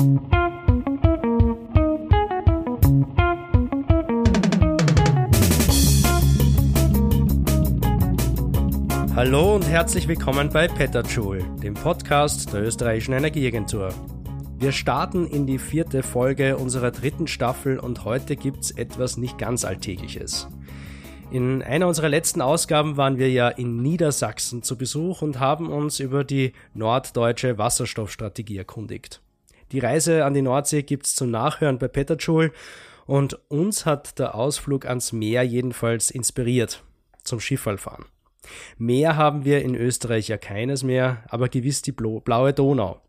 Hallo und herzlich willkommen bei Petterjoule, dem Podcast der österreichischen Energieagentur. Wir starten in die vierte Folge unserer dritten Staffel und heute gibt's etwas nicht ganz Alltägliches. In einer unserer letzten Ausgaben waren wir ja in Niedersachsen zu Besuch und haben uns über die norddeutsche Wasserstoffstrategie erkundigt. Die Reise an die Nordsee gibt's zum Nachhören bei Petterjoule und uns hat der Ausflug ans Meer jedenfalls inspiriert zum Schifffallfahren. Meer haben wir in Österreich ja keines mehr, aber gewiss die blaue Donau.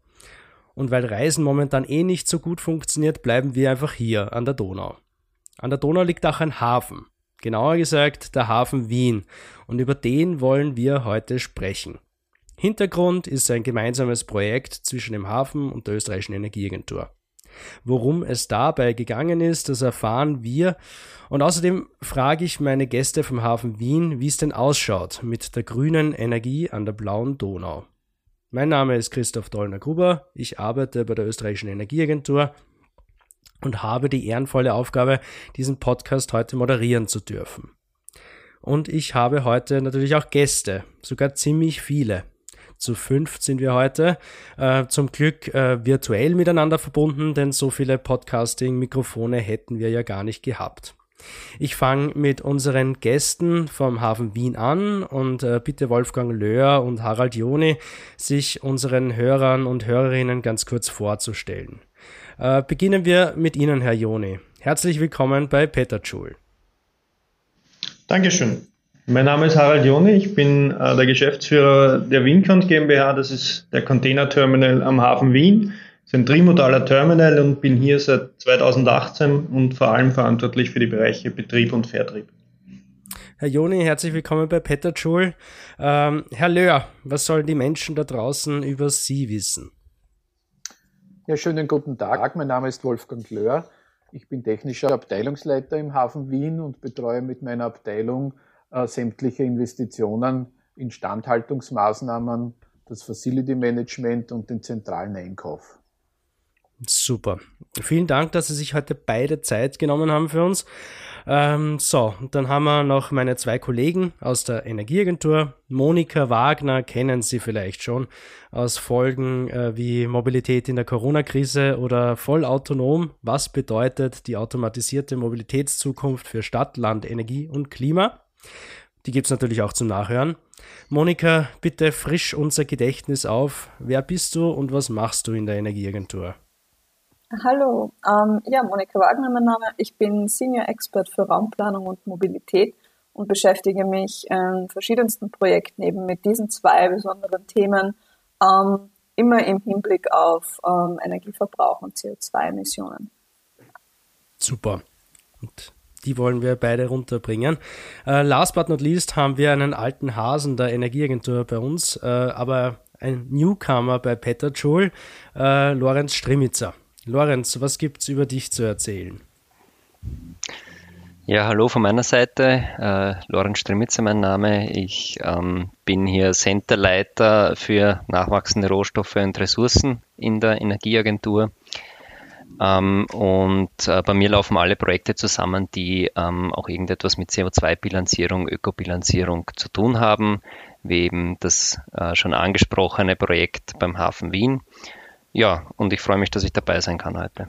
Und weil Reisen momentan eh nicht so gut funktioniert, bleiben wir einfach hier an der Donau. An der Donau liegt auch ein Hafen. Genauer gesagt der Hafen Wien. Und über den wollen wir heute sprechen. Hintergrund ist ein gemeinsames Projekt zwischen dem Hafen und der österreichischen Energieagentur. Worum es dabei gegangen ist, das erfahren wir. Und außerdem frage ich meine Gäste vom Hafen Wien, wie es denn ausschaut mit der grünen Energie an der blauen Donau. Mein Name ist Christoph Dollner-Gruber. Ich arbeite bei der österreichischen Energieagentur und habe die ehrenvolle Aufgabe, diesen Podcast heute moderieren zu dürfen. Und ich habe heute natürlich auch Gäste, sogar ziemlich viele. Zu fünf sind wir heute. Äh, zum Glück äh, virtuell miteinander verbunden, denn so viele Podcasting-Mikrofone hätten wir ja gar nicht gehabt. Ich fange mit unseren Gästen vom Hafen Wien an und äh, bitte Wolfgang Löhr und Harald Joni, sich unseren Hörern und Hörerinnen ganz kurz vorzustellen. Äh, beginnen wir mit Ihnen, Herr Joni. Herzlich willkommen bei Peter Schul. Dankeschön. Mein Name ist Harald Joni, ich bin äh, der Geschäftsführer der Wincont GmbH, das ist der Containerterminal am Hafen Wien. Das ist ein trimodaler Terminal und bin hier seit 2018 und vor allem verantwortlich für die Bereiche Betrieb und Vertrieb. Herr Joni, herzlich willkommen bei Petterschul. Ähm, Herr Löhr, was sollen die Menschen da draußen über Sie wissen? Ja, schönen guten Tag. Mein Name ist Wolfgang Löhr. Ich bin technischer Abteilungsleiter im Hafen Wien und betreue mit meiner Abteilung äh, sämtliche Investitionen, Instandhaltungsmaßnahmen, das Facility Management und den zentralen Einkauf. Super. Vielen Dank, dass Sie sich heute beide Zeit genommen haben für uns. Ähm, so, dann haben wir noch meine zwei Kollegen aus der Energieagentur. Monika Wagner kennen Sie vielleicht schon aus Folgen äh, wie Mobilität in der Corona-Krise oder vollautonom. Was bedeutet die automatisierte Mobilitätszukunft für Stadt, Land, Energie und Klima? Die gibt es natürlich auch zum Nachhören. Monika, bitte frisch unser Gedächtnis auf. Wer bist du und was machst du in der Energieagentur? Hallo, ähm, ja, Monika Wagner mein Name. Ich bin Senior Expert für Raumplanung und Mobilität und beschäftige mich in verschiedensten Projekten eben mit diesen zwei besonderen Themen, ähm, immer im Hinblick auf ähm, Energieverbrauch und CO2-Emissionen. Super. Und die wollen wir beide runterbringen. Äh, last but not least haben wir einen alten Hasen der Energieagentur bei uns, äh, aber ein Newcomer bei Petterjoule, äh, Lorenz Strimitzer. Lorenz, was gibt's über dich zu erzählen? Ja, hallo von meiner Seite. Äh, Lorenz Strimitzer mein Name. Ich ähm, bin hier Centerleiter für nachwachsende Rohstoffe und Ressourcen in der Energieagentur. Ähm, und äh, bei mir laufen alle Projekte zusammen, die ähm, auch irgendetwas mit CO2-Bilanzierung, Ökobilanzierung zu tun haben, wie eben das äh, schon angesprochene Projekt beim Hafen Wien ja, und ich freue mich, dass ich dabei sein kann heute.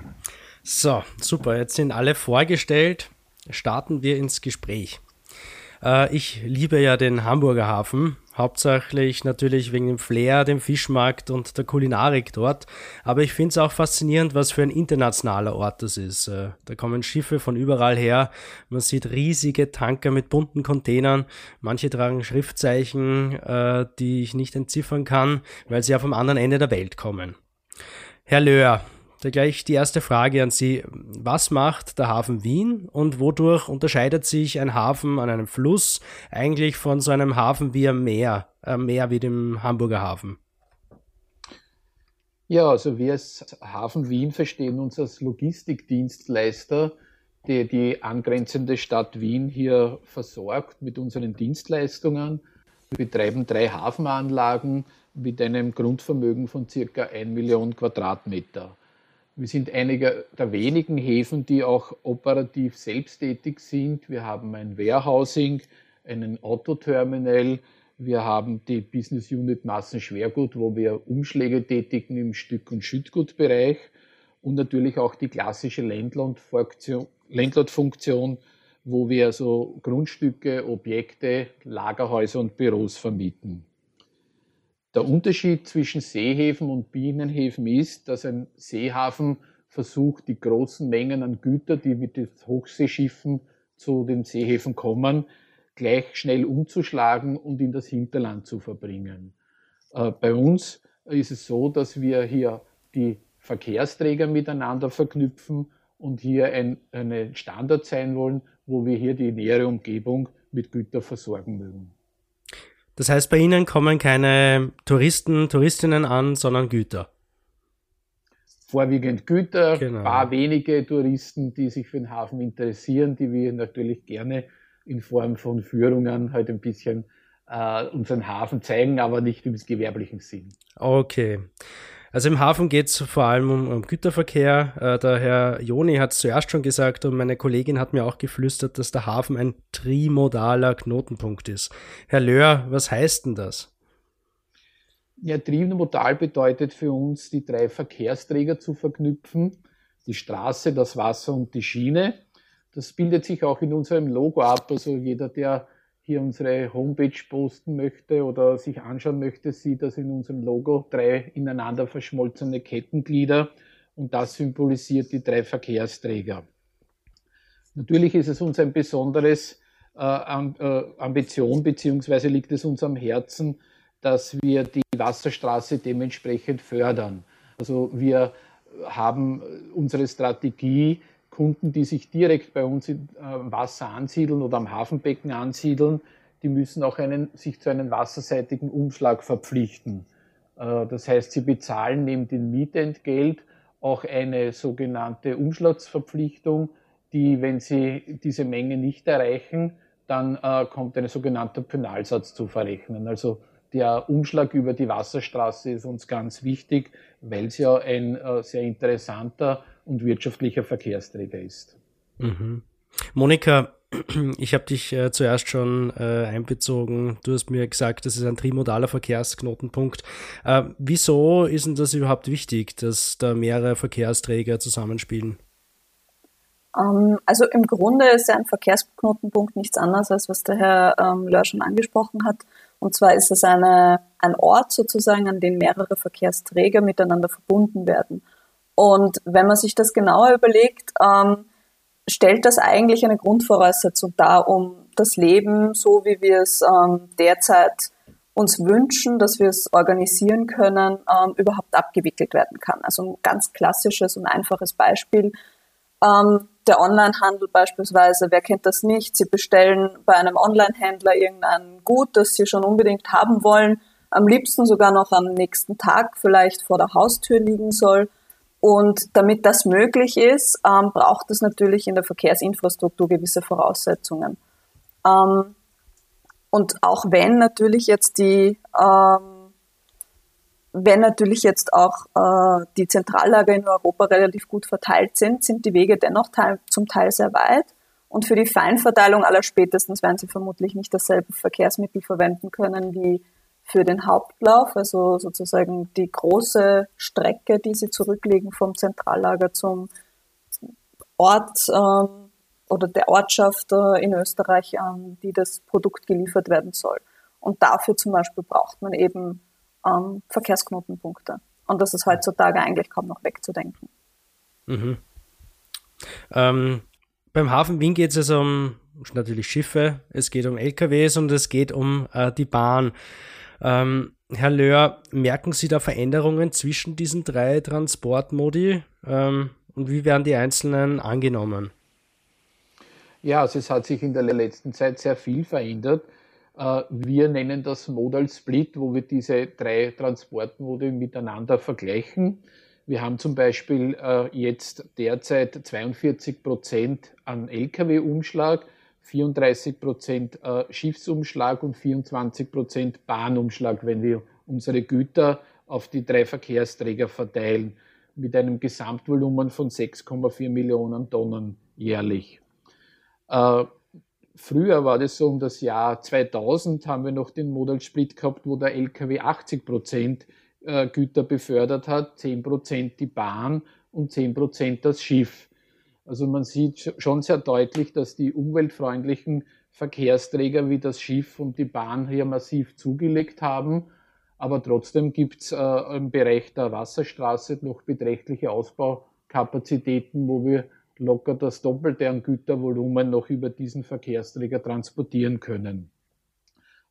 So, super. Jetzt sind alle vorgestellt. Starten wir ins Gespräch. Äh, ich liebe ja den Hamburger Hafen. Hauptsächlich natürlich wegen dem Flair, dem Fischmarkt und der Kulinarik dort. Aber ich finde es auch faszinierend, was für ein internationaler Ort das ist. Äh, da kommen Schiffe von überall her. Man sieht riesige Tanker mit bunten Containern. Manche tragen Schriftzeichen, äh, die ich nicht entziffern kann, weil sie ja vom anderen Ende der Welt kommen. Herr Löhr, da gleich die erste Frage an Sie. Was macht der Hafen Wien und wodurch unterscheidet sich ein Hafen an einem Fluss eigentlich von so einem Hafen wie am Meer, äh, Meer wie dem Hamburger Hafen? Ja, also wir als Hafen Wien verstehen uns als Logistikdienstleister, der die angrenzende Stadt Wien hier versorgt mit unseren Dienstleistungen. Wir betreiben drei Hafenanlagen, mit einem Grundvermögen von circa 1 Million Quadratmeter. Wir sind einige der wenigen Häfen, die auch operativ selbsttätig sind. Wir haben ein Warehousing, einen Autoterminal, wir haben die Business Unit Massenschwergut, wo wir Umschläge tätigen im Stück- und Schüttgutbereich und natürlich auch die klassische Landlord-Funktion, wo wir so Grundstücke, Objekte, Lagerhäuser und Büros vermieten. Der Unterschied zwischen Seehäfen und Binnenhäfen ist, dass ein Seehafen versucht, die großen Mengen an Güter, die mit den Hochseeschiffen zu den Seehäfen kommen, gleich schnell umzuschlagen und in das Hinterland zu verbringen. Äh, bei uns ist es so, dass wir hier die Verkehrsträger miteinander verknüpfen und hier ein, eine Standard sein wollen, wo wir hier die nähere Umgebung mit Gütern versorgen mögen. Das heißt, bei Ihnen kommen keine Touristen, Touristinnen an, sondern Güter. Vorwiegend Güter, genau. ein paar wenige Touristen, die sich für den Hafen interessieren, die wir natürlich gerne in Form von Führungen halt ein bisschen äh, unseren Hafen zeigen, aber nicht im gewerblichen Sinn. Okay. Also im Hafen geht es vor allem um, um Güterverkehr. Äh, der Herr Joni hat es zuerst schon gesagt und meine Kollegin hat mir auch geflüstert, dass der Hafen ein trimodaler Knotenpunkt ist. Herr Löhr, was heißt denn das? Ja, trimodal bedeutet für uns, die drei Verkehrsträger zu verknüpfen. Die Straße, das Wasser und die Schiene. Das bildet sich auch in unserem Logo ab. Also jeder, der hier unsere Homepage posten möchte oder sich anschauen möchte, sieht das in unserem Logo drei ineinander verschmolzene Kettenglieder und das symbolisiert die drei Verkehrsträger. Natürlich ist es uns ein besonderes äh, äh Ambition beziehungsweise liegt es uns am Herzen, dass wir die Wasserstraße dementsprechend fördern. Also wir haben unsere Strategie Kunden, die sich direkt bei uns im äh, Wasser ansiedeln oder am Hafenbecken ansiedeln, die müssen auch einen, sich zu einem wasserseitigen Umschlag verpflichten. Äh, das heißt, sie bezahlen neben dem Mietentgelt auch eine sogenannte Umschlagsverpflichtung, die, wenn sie diese Menge nicht erreichen, dann äh, kommt ein sogenannter Penalsatz zu verrechnen. Also der Umschlag über die Wasserstraße ist uns ganz wichtig, weil es ja ein sehr interessanter und wirtschaftlicher Verkehrsträger ist. Mhm. Monika, ich habe dich äh, zuerst schon äh, einbezogen. Du hast mir gesagt, das ist ein trimodaler Verkehrsknotenpunkt. Äh, wieso ist denn das überhaupt wichtig, dass da mehrere Verkehrsträger zusammenspielen? Ähm, also im Grunde ist ja ein Verkehrsknotenpunkt nichts anderes, als was der Herr ähm, Lör schon angesprochen hat. Und zwar ist es eine, ein Ort sozusagen, an dem mehrere Verkehrsträger miteinander verbunden werden. Und wenn man sich das genauer überlegt, ähm, stellt das eigentlich eine Grundvoraussetzung dar, um das Leben, so wie wir es ähm, derzeit uns wünschen, dass wir es organisieren können, ähm, überhaupt abgewickelt werden kann. Also ein ganz klassisches und einfaches Beispiel. Ähm, der Onlinehandel beispielsweise, wer kennt das nicht? Sie bestellen bei einem Onlinehändler irgendein Gut, das Sie schon unbedingt haben wollen, am liebsten sogar noch am nächsten Tag vielleicht vor der Haustür liegen soll. Und damit das möglich ist, ähm, braucht es natürlich in der Verkehrsinfrastruktur gewisse Voraussetzungen. Ähm, und auch wenn natürlich jetzt die, ähm, wenn natürlich jetzt auch äh, die Zentrallager in Europa relativ gut verteilt sind, sind die Wege dennoch teil, zum Teil sehr weit. Und für die Feinverteilung aller spätestens werden sie vermutlich nicht dasselbe Verkehrsmittel verwenden können wie für den Hauptlauf, also sozusagen die große Strecke, die sie zurücklegen vom Zentrallager zum Ort ähm, oder der Ortschaft äh, in Österreich, ähm, die das Produkt geliefert werden soll. Und dafür zum Beispiel braucht man eben ähm, Verkehrsknotenpunkte. Und das ist heutzutage eigentlich kaum noch wegzudenken. Mhm. Ähm, beim Hafen Wien geht es also um natürlich Schiffe, es geht um LKWs und es geht um äh, die Bahn. Ähm, Herr Löhr, merken Sie da Veränderungen zwischen diesen drei Transportmodi ähm, und wie werden die einzelnen angenommen? Ja, also es hat sich in der letzten Zeit sehr viel verändert. Äh, wir nennen das Modal Split, wo wir diese drei Transportmodi miteinander vergleichen. Wir haben zum Beispiel äh, jetzt derzeit 42 Prozent an Lkw-Umschlag, 34 Prozent äh, Schiffsumschlag und 24 Prozent Bahnumschlag, wenn wir unsere Güter auf die drei Verkehrsträger verteilen. mit einem Gesamtvolumen von 6,4 Millionen Tonnen jährlich. Äh, früher war das so um das Jahr 2000 haben wir noch den Model Split gehabt, wo der LKW 80 Prozent äh, Güter befördert hat, 10 Prozent die Bahn und 10 Prozent das Schiff. Also man sieht schon sehr deutlich, dass die umweltfreundlichen Verkehrsträger wie das Schiff und die Bahn hier massiv zugelegt haben. Aber trotzdem gibt es äh, im Bereich der Wasserstraße noch beträchtliche Ausbaukapazitäten, wo wir locker das Doppelte an Gütervolumen noch über diesen Verkehrsträger transportieren können.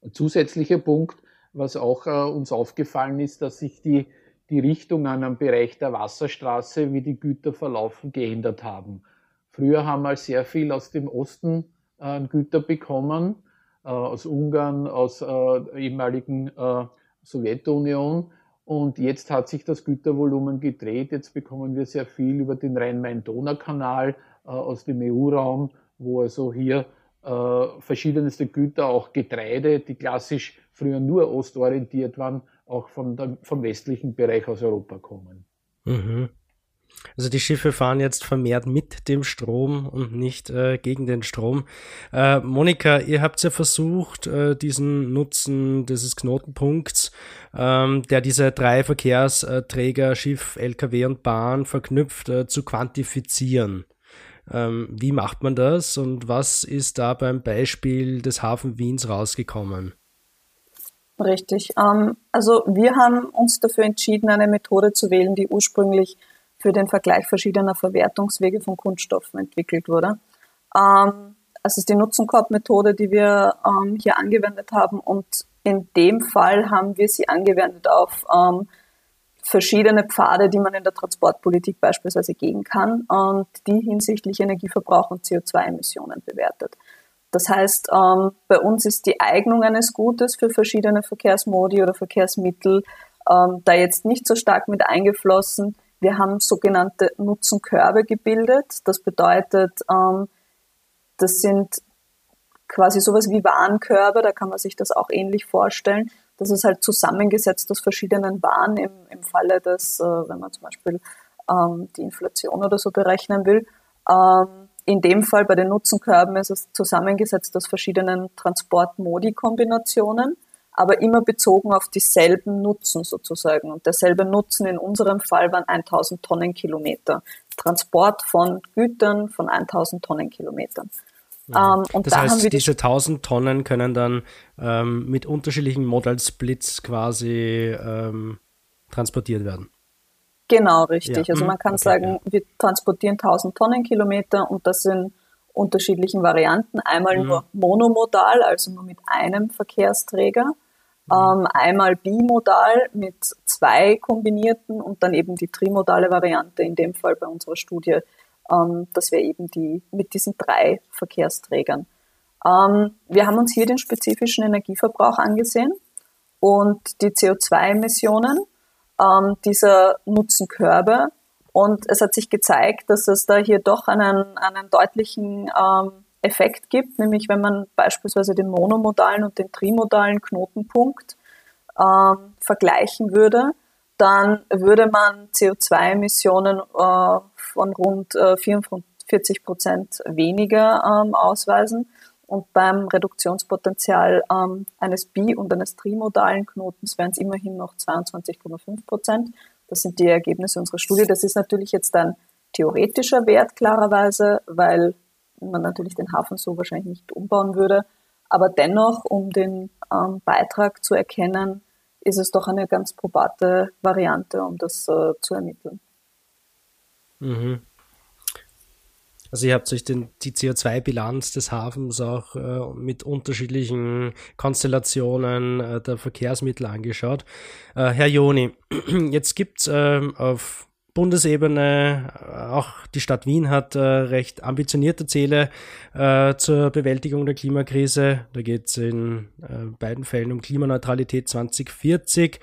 Ein zusätzlicher Punkt, was auch äh, uns aufgefallen ist, dass sich die, die Richtungen am Bereich der Wasserstraße, wie die Güter verlaufen, geändert haben. Früher haben wir sehr viel aus dem Osten äh, Güter bekommen, äh, aus Ungarn, aus äh, ehemaligen äh, Sowjetunion. Und jetzt hat sich das Gütervolumen gedreht. Jetzt bekommen wir sehr viel über den Rhein-Main-Donau-Kanal äh, aus dem EU-Raum, wo also hier äh, verschiedenste Güter, auch Getreide, die klassisch früher nur ostorientiert waren, auch von der, vom westlichen Bereich aus Europa kommen. Mhm. Also die Schiffe fahren jetzt vermehrt mit dem Strom und nicht äh, gegen den Strom. Äh, Monika, ihr habt ja versucht, äh, diesen Nutzen dieses Knotenpunkts, ähm, der diese drei Verkehrsträger, Schiff, Lkw und Bahn verknüpft, äh, zu quantifizieren. Ähm, wie macht man das und was ist da beim Beispiel des Hafen Wiens rausgekommen? Richtig. Ähm, also wir haben uns dafür entschieden, eine Methode zu wählen, die ursprünglich für den Vergleich verschiedener Verwertungswege von Kunststoffen entwickelt wurde. Ähm, es ist die Nutzenkorb-Methode, die wir ähm, hier angewendet haben und in dem Fall haben wir sie angewendet auf verschiedene Pfade, die man in der Transportpolitik beispielsweise gehen kann und die hinsichtlich Energieverbrauch und CO2-Emissionen bewertet. Das heißt, ähm, bei uns ist die Eignung eines Gutes für verschiedene Verkehrsmodi oder Verkehrsmittel ähm, da jetzt nicht so stark mit eingeflossen, wir haben sogenannte Nutzenkörbe gebildet. Das bedeutet, ähm, das sind quasi sowas wie Warenkörbe, da kann man sich das auch ähnlich vorstellen. Das ist halt zusammengesetzt aus verschiedenen Waren im, im Falle des, äh, wenn man zum Beispiel ähm, die Inflation oder so berechnen will. Ähm, in dem Fall bei den Nutzenkörben ist es zusammengesetzt aus verschiedenen Transportmodi-Kombinationen aber immer bezogen auf dieselben Nutzen sozusagen. Und derselbe Nutzen in unserem Fall waren 1000 Tonnenkilometer. Transport von Gütern von 1000 Tonnenkilometern. Ja. Ähm, und das da heißt, diese 1000 Tonnen können dann ähm, mit unterschiedlichen Model Splits quasi ähm, transportiert werden. Genau, richtig. Ja. Also man kann okay, sagen, ja. wir transportieren 1000 Tonnenkilometer und das in unterschiedlichen Varianten. Einmal mhm. nur monomodal, also nur mit einem Verkehrsträger ähm, einmal bimodal mit zwei kombinierten und dann eben die trimodale Variante, in dem Fall bei unserer Studie, ähm, dass wir eben die mit diesen drei Verkehrsträgern. Ähm, wir haben uns hier den spezifischen Energieverbrauch angesehen und die CO2-Emissionen ähm, dieser Nutzenkörbe. Und es hat sich gezeigt, dass es da hier doch einen, einen deutlichen ähm, Effekt gibt, nämlich wenn man beispielsweise den monomodalen und den trimodalen Knotenpunkt ähm, vergleichen würde, dann würde man CO2-Emissionen äh, von rund äh, 44 Prozent weniger ähm, ausweisen und beim Reduktionspotenzial ähm, eines bi- und eines trimodalen Knotens wären es immerhin noch 22,5 Prozent. Das sind die Ergebnisse unserer Studie. Das ist natürlich jetzt ein theoretischer Wert klarerweise, weil man natürlich den Hafen so wahrscheinlich nicht umbauen würde. Aber dennoch, um den ähm, Beitrag zu erkennen, ist es doch eine ganz probate Variante, um das äh, zu ermitteln. Mhm. Also ihr habt euch den, die CO2-Bilanz des Hafens auch äh, mit unterschiedlichen Konstellationen äh, der Verkehrsmittel angeschaut. Äh, Herr Joni, jetzt gibt es ähm, auf Bundesebene, äh, auch die Stadt Wien hat äh, recht ambitionierte Ziele äh, zur Bewältigung der Klimakrise. Da geht es in äh, beiden Fällen um Klimaneutralität 2040.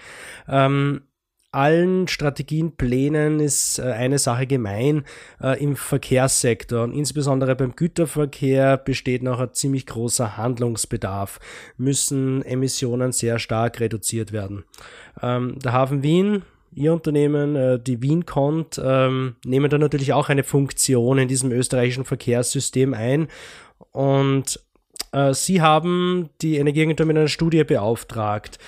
Ähm, allen Strategien, Plänen ist äh, eine Sache gemein äh, im Verkehrssektor und insbesondere beim Güterverkehr besteht noch ein ziemlich großer Handlungsbedarf, müssen Emissionen sehr stark reduziert werden. Ähm, der Hafen Wien Ihr Unternehmen, äh, die WienCont, ähm, nehmen da natürlich auch eine Funktion in diesem österreichischen Verkehrssystem ein. Und äh, Sie haben die Energieagentur mit einer Studie beauftragt,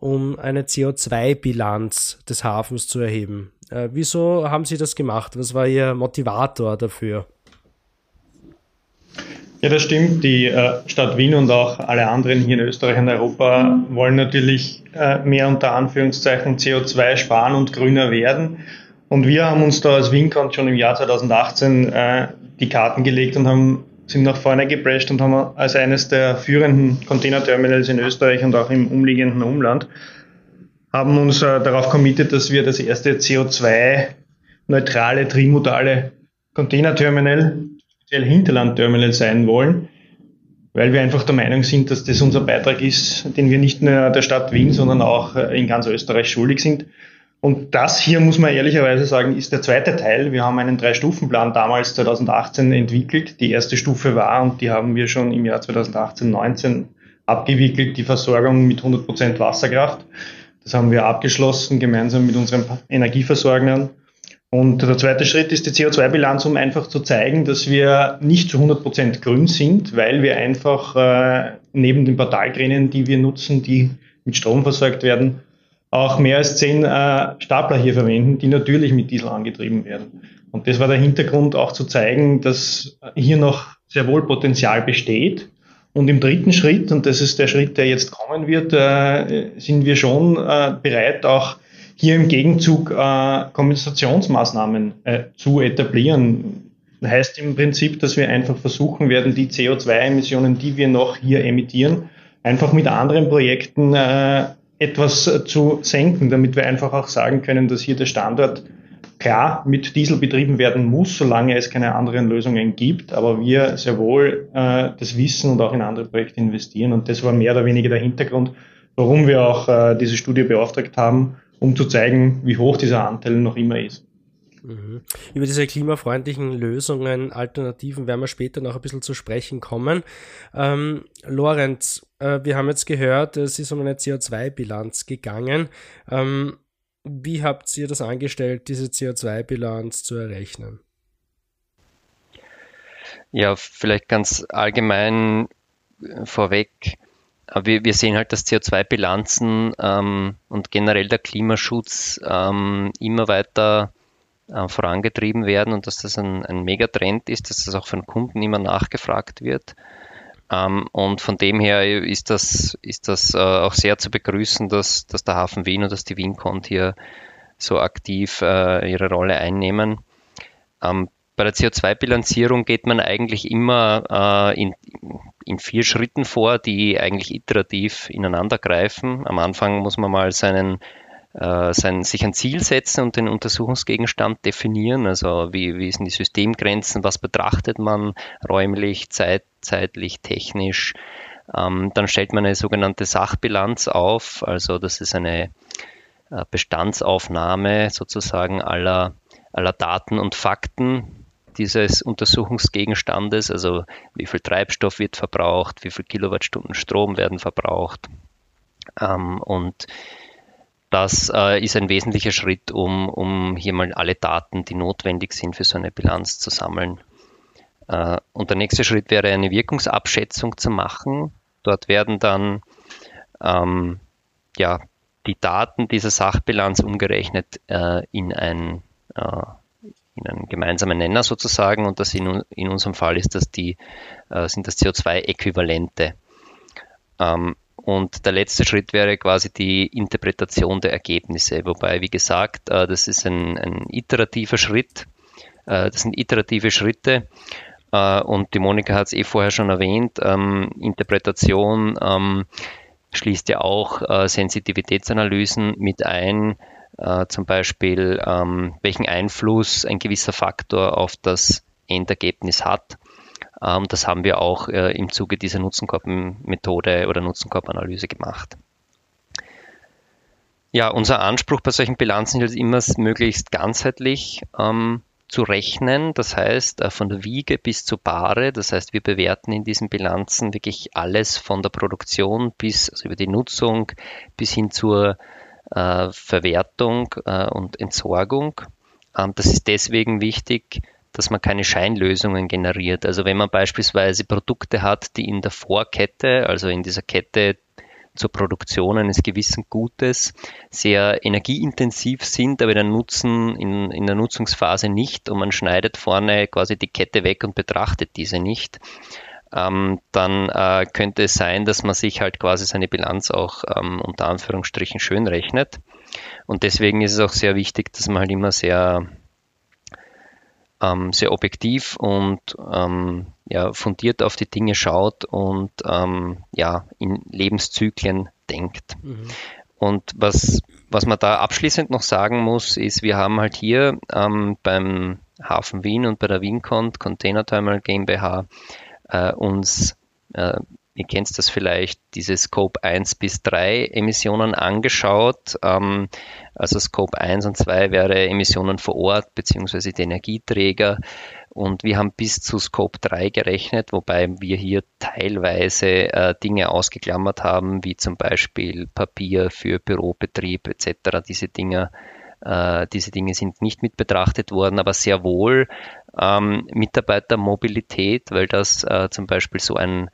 um eine CO2-Bilanz des Hafens zu erheben. Äh, wieso haben Sie das gemacht? Was war Ihr Motivator dafür? Ja, das stimmt. Die äh, Stadt Wien und auch alle anderen hier in Österreich und Europa wollen natürlich äh, mehr unter Anführungszeichen CO2 sparen und grüner werden. Und wir haben uns da als WinCon schon im Jahr 2018 äh, die Karten gelegt und haben, sind nach vorne geprescht und haben als eines der führenden Containerterminals in Österreich und auch im umliegenden Umland haben uns äh, darauf committet, dass wir das erste CO2-neutrale, trimodale Containerterminal speziell Hinterlandterminal sein wollen, weil wir einfach der Meinung sind, dass das unser Beitrag ist, den wir nicht nur der Stadt Wien, sondern auch äh, in ganz Österreich schuldig sind. Und das hier, muss man ehrlicherweise sagen, ist der zweite Teil. Wir haben einen Drei-Stufen-Plan damals 2018 entwickelt. Die erste Stufe war, und die haben wir schon im Jahr 2018, 19 abgewickelt, die Versorgung mit 100 Prozent Wasserkraft. Das haben wir abgeschlossen, gemeinsam mit unseren Energieversorgern. Und der zweite Schritt ist die CO2-Bilanz, um einfach zu zeigen, dass wir nicht zu 100 Prozent grün sind, weil wir einfach äh, neben den Portalkränen, die wir nutzen, die mit Strom versorgt werden, auch mehr als zehn äh, Stapler hier verwenden, die natürlich mit Diesel angetrieben werden. Und das war der Hintergrund, auch zu zeigen, dass hier noch sehr wohl Potenzial besteht. Und im dritten Schritt, und das ist der Schritt, der jetzt kommen wird, äh, sind wir schon äh, bereit, auch hier im Gegenzug äh, Kompensationsmaßnahmen äh, zu etablieren. Heißt im Prinzip, dass wir einfach versuchen werden, die CO2-Emissionen, die wir noch hier emittieren, einfach mit anderen Projekten äh, etwas zu senken, damit wir einfach auch sagen können, dass hier der Standort klar mit Diesel betrieben werden muss, solange es keine anderen Lösungen gibt, aber wir sehr wohl äh, das Wissen und auch in andere Projekte investieren. Und das war mehr oder weniger der Hintergrund, warum wir auch äh, diese Studie beauftragt haben um zu zeigen, wie hoch dieser Anteil noch immer ist. Mhm. Über diese klimafreundlichen Lösungen, Alternativen werden wir später noch ein bisschen zu sprechen kommen. Ähm, Lorenz, äh, wir haben jetzt gehört, es ist um eine CO2-Bilanz gegangen. Ähm, wie habt ihr das angestellt, diese CO2-Bilanz zu errechnen? Ja, vielleicht ganz allgemein äh, vorweg wir, wir sehen halt, dass CO2-Bilanzen ähm, und generell der Klimaschutz ähm, immer weiter äh, vorangetrieben werden und dass das ein, ein Megatrend ist, dass das auch von Kunden immer nachgefragt wird. Ähm, und von dem her ist das, ist das äh, auch sehr zu begrüßen, dass, dass der Hafen Wien und dass die WinCont hier so aktiv äh, ihre Rolle einnehmen. Ähm, bei der CO2-Bilanzierung geht man eigentlich immer äh, in, in vier Schritten vor, die eigentlich iterativ ineinander greifen. Am Anfang muss man mal seinen, äh, sein, sich ein Ziel setzen und den Untersuchungsgegenstand definieren. Also wie, wie sind die Systemgrenzen, was betrachtet man räumlich, zeit, zeitlich, technisch. Ähm, dann stellt man eine sogenannte Sachbilanz auf. Also das ist eine äh, Bestandsaufnahme sozusagen aller, aller Daten und Fakten, dieses Untersuchungsgegenstandes, also wie viel Treibstoff wird verbraucht, wie viel Kilowattstunden Strom werden verbraucht. Ähm, und das äh, ist ein wesentlicher Schritt, um, um hier mal alle Daten, die notwendig sind für so eine Bilanz zu sammeln. Äh, und der nächste Schritt wäre eine Wirkungsabschätzung zu machen. Dort werden dann ähm, ja, die Daten dieser Sachbilanz umgerechnet äh, in ein äh, in einen gemeinsamen Nenner sozusagen und das in, in unserem Fall ist das die, äh, sind das CO2-Äquivalente. Ähm, und der letzte Schritt wäre quasi die Interpretation der Ergebnisse, wobei, wie gesagt, äh, das ist ein, ein iterativer Schritt. Äh, das sind iterative Schritte. Äh, und die Monika hat es eh vorher schon erwähnt, ähm, Interpretation ähm, schließt ja auch Sensitivitätsanalysen mit ein, zum Beispiel, ähm, welchen Einfluss ein gewisser Faktor auf das Endergebnis hat. Ähm, das haben wir auch äh, im Zuge dieser Nutzenkorb-Methode oder Nutzenkorb-Analyse gemacht. Ja, unser Anspruch bei solchen Bilanzen ist immer möglichst ganzheitlich ähm, zu rechnen. Das heißt, äh, von der Wiege bis zur Bahre. Das heißt, wir bewerten in diesen Bilanzen wirklich alles von der Produktion bis also über die Nutzung bis hin zur äh, Verwertung äh, und Entsorgung. Ähm, das ist deswegen wichtig, dass man keine Scheinlösungen generiert. Also wenn man beispielsweise Produkte hat, die in der Vorkette, also in dieser Kette zur Produktion eines gewissen Gutes sehr energieintensiv sind, aber den Nutzen in, in der Nutzungsphase nicht und man schneidet vorne quasi die Kette weg und betrachtet diese nicht, ähm, dann äh, könnte es sein, dass man sich halt quasi seine Bilanz auch ähm, unter Anführungsstrichen schön rechnet. Und deswegen ist es auch sehr wichtig, dass man halt immer sehr ähm, sehr objektiv und ähm, ja, fundiert auf die Dinge schaut und ähm, ja, in Lebenszyklen denkt. Mhm. Und was, was man da abschließend noch sagen muss, ist, wir haben halt hier ähm, beim Hafen Wien und bei der WinCont Container Terminal GmbH äh, uns äh, ihr kennt das vielleicht, diese Scope 1 bis 3 Emissionen angeschaut. Ähm, also Scope 1 und 2 wäre Emissionen vor Ort beziehungsweise die Energieträger. Und wir haben bis zu Scope 3 gerechnet, wobei wir hier teilweise äh, Dinge ausgeklammert haben, wie zum Beispiel Papier für Bürobetrieb etc. Diese Dinge, äh, diese Dinge sind nicht mit betrachtet worden, aber sehr wohl ähm, Mitarbeitermobilität, weil das äh, zum Beispiel so ein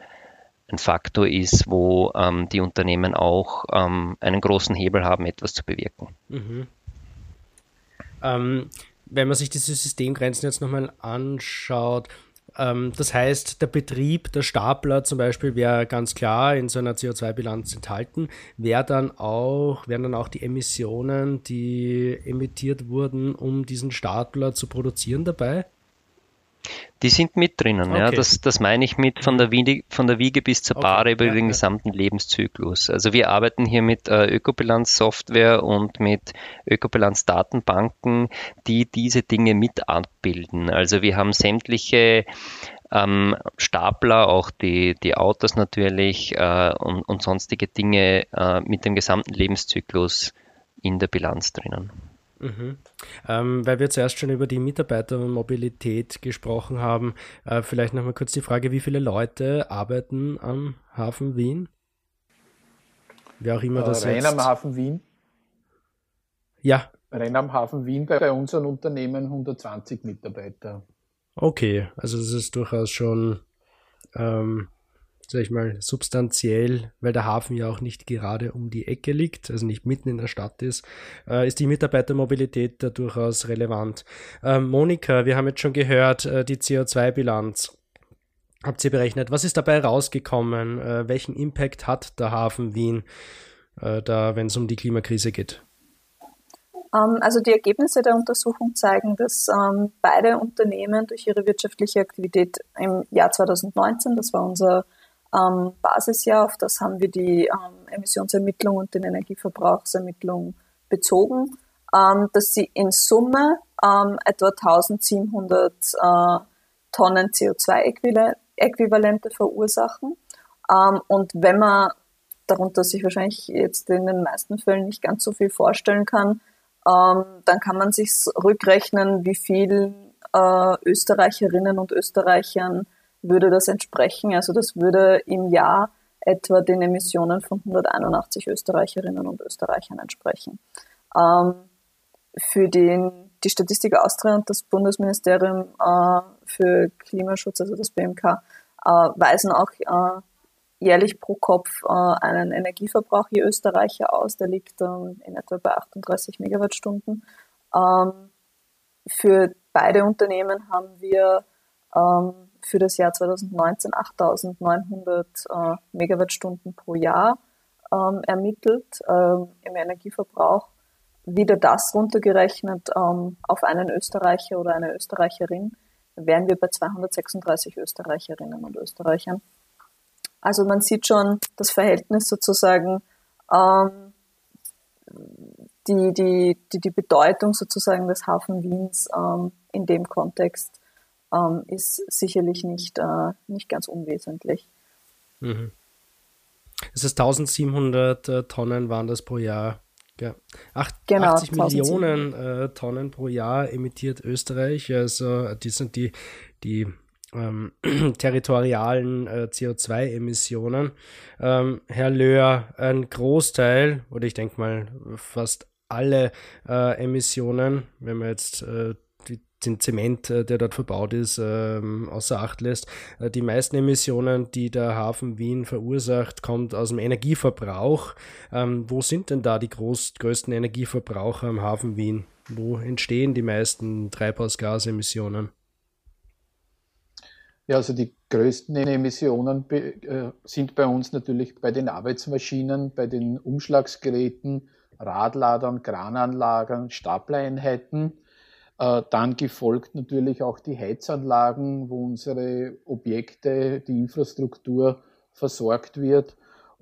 ein Faktor ist, wo ähm, die Unternehmen auch ähm, einen großen Hebel haben, etwas zu bewirken. Mhm. Ähm, wenn man sich diese Systemgrenzen jetzt nochmal anschaut, ähm, das heißt, der Betrieb der Stapler zum Beispiel wäre ganz klar in so einer CO2-Bilanz enthalten, wäre dann auch, wären dann auch die Emissionen, die emittiert wurden, um diesen Stapler zu produzieren dabei? Die sind mit drinnen, okay. ja. Das, das meine ich mit von der, Wiege, von der Wiege bis zur Bahre okay. über ja, den ja. gesamten Lebenszyklus. Also wir arbeiten hier mit äh, Ökobilanz-Software und mit Ökobilanz-Datenbanken, die diese Dinge mit abbilden. Also wir haben sämtliche ähm, Stapler, auch die, die Autos natürlich äh, und, und sonstige Dinge äh, mit dem gesamten Lebenszyklus in der Bilanz drinnen. Mhm. Ähm, weil wir zuerst schon über die Mitarbeitermobilität gesprochen haben, äh, vielleicht nochmal kurz die Frage, wie viele Leute arbeiten am Hafen Wien? Wer auch immer das äh, rein am Hafen Wien? Ja. Rein am Hafen Wien bei unseren Unternehmen 120 Mitarbeiter. Okay, also das ist durchaus schon ähm, sag ich mal, substanziell, weil der Hafen ja auch nicht gerade um die Ecke liegt, also nicht mitten in der Stadt ist, äh, ist die Mitarbeitermobilität da durchaus relevant. Äh, Monika, wir haben jetzt schon gehört, äh, die CO2-Bilanz habt ihr berechnet. Was ist dabei rausgekommen? Äh, welchen Impact hat der Hafen Wien, äh, da, wenn es um die Klimakrise geht? Ähm, also die Ergebnisse der Untersuchung zeigen, dass ähm, beide Unternehmen durch ihre wirtschaftliche Aktivität im Jahr 2019, das war unser ähm, Basisjahr, auf das haben wir die ähm, Emissionsermittlung und den Energieverbrauchsermittlung bezogen, ähm, dass sie in Summe ähm, etwa 1700 äh, Tonnen CO2-Äquivalente verursachen. Ähm, und wenn man darunter sich wahrscheinlich jetzt in den meisten Fällen nicht ganz so viel vorstellen kann, ähm, dann kann man sich rückrechnen, wie viel äh, Österreicherinnen und Österreichern würde das entsprechen. Also das würde im Jahr etwa den Emissionen von 181 Österreicherinnen und Österreichern entsprechen. Ähm, für den, die Statistik Austria und das Bundesministerium äh, für Klimaschutz, also das BMK, äh, weisen auch äh, jährlich pro Kopf äh, einen Energieverbrauch je Österreicher aus. Der liegt ähm, in etwa bei 38 Megawattstunden. Ähm, für beide Unternehmen haben wir ähm, für das Jahr 2019 8.900 äh, Megawattstunden pro Jahr ähm, ermittelt ähm, im Energieverbrauch. Wieder das runtergerechnet ähm, auf einen Österreicher oder eine Österreicherin, wären wir bei 236 Österreicherinnen und Österreichern. Also man sieht schon das Verhältnis sozusagen, ähm, die, die, die, die Bedeutung sozusagen des Hafen Wiens ähm, in dem Kontext ähm, ist sicherlich nicht, äh, nicht ganz unwesentlich. Mhm. Das heißt, 1700 äh, Tonnen waren das pro Jahr. Ja. Acht, genau, 80 Millionen äh, Tonnen pro Jahr emittiert Österreich. Also die sind die, die ähm, territorialen äh, CO2-Emissionen. Ähm, Herr Löhr, ein Großteil, oder ich denke mal fast alle äh, Emissionen, wenn man jetzt äh, den Zement, äh, der dort verbaut ist, ähm, außer Acht lässt. Äh, die meisten Emissionen, die der Hafen Wien verursacht, kommt aus dem Energieverbrauch. Ähm, wo sind denn da die groß, größten Energieverbraucher am Hafen Wien? Wo entstehen die meisten Treibhausgasemissionen? Ja, also die größten Emissionen äh, sind bei uns natürlich bei den Arbeitsmaschinen, bei den Umschlagsgeräten, Radladern, Krananlagen, Staplereinheiten. Äh, dann gefolgt natürlich auch die Heizanlagen, wo unsere Objekte, die Infrastruktur versorgt wird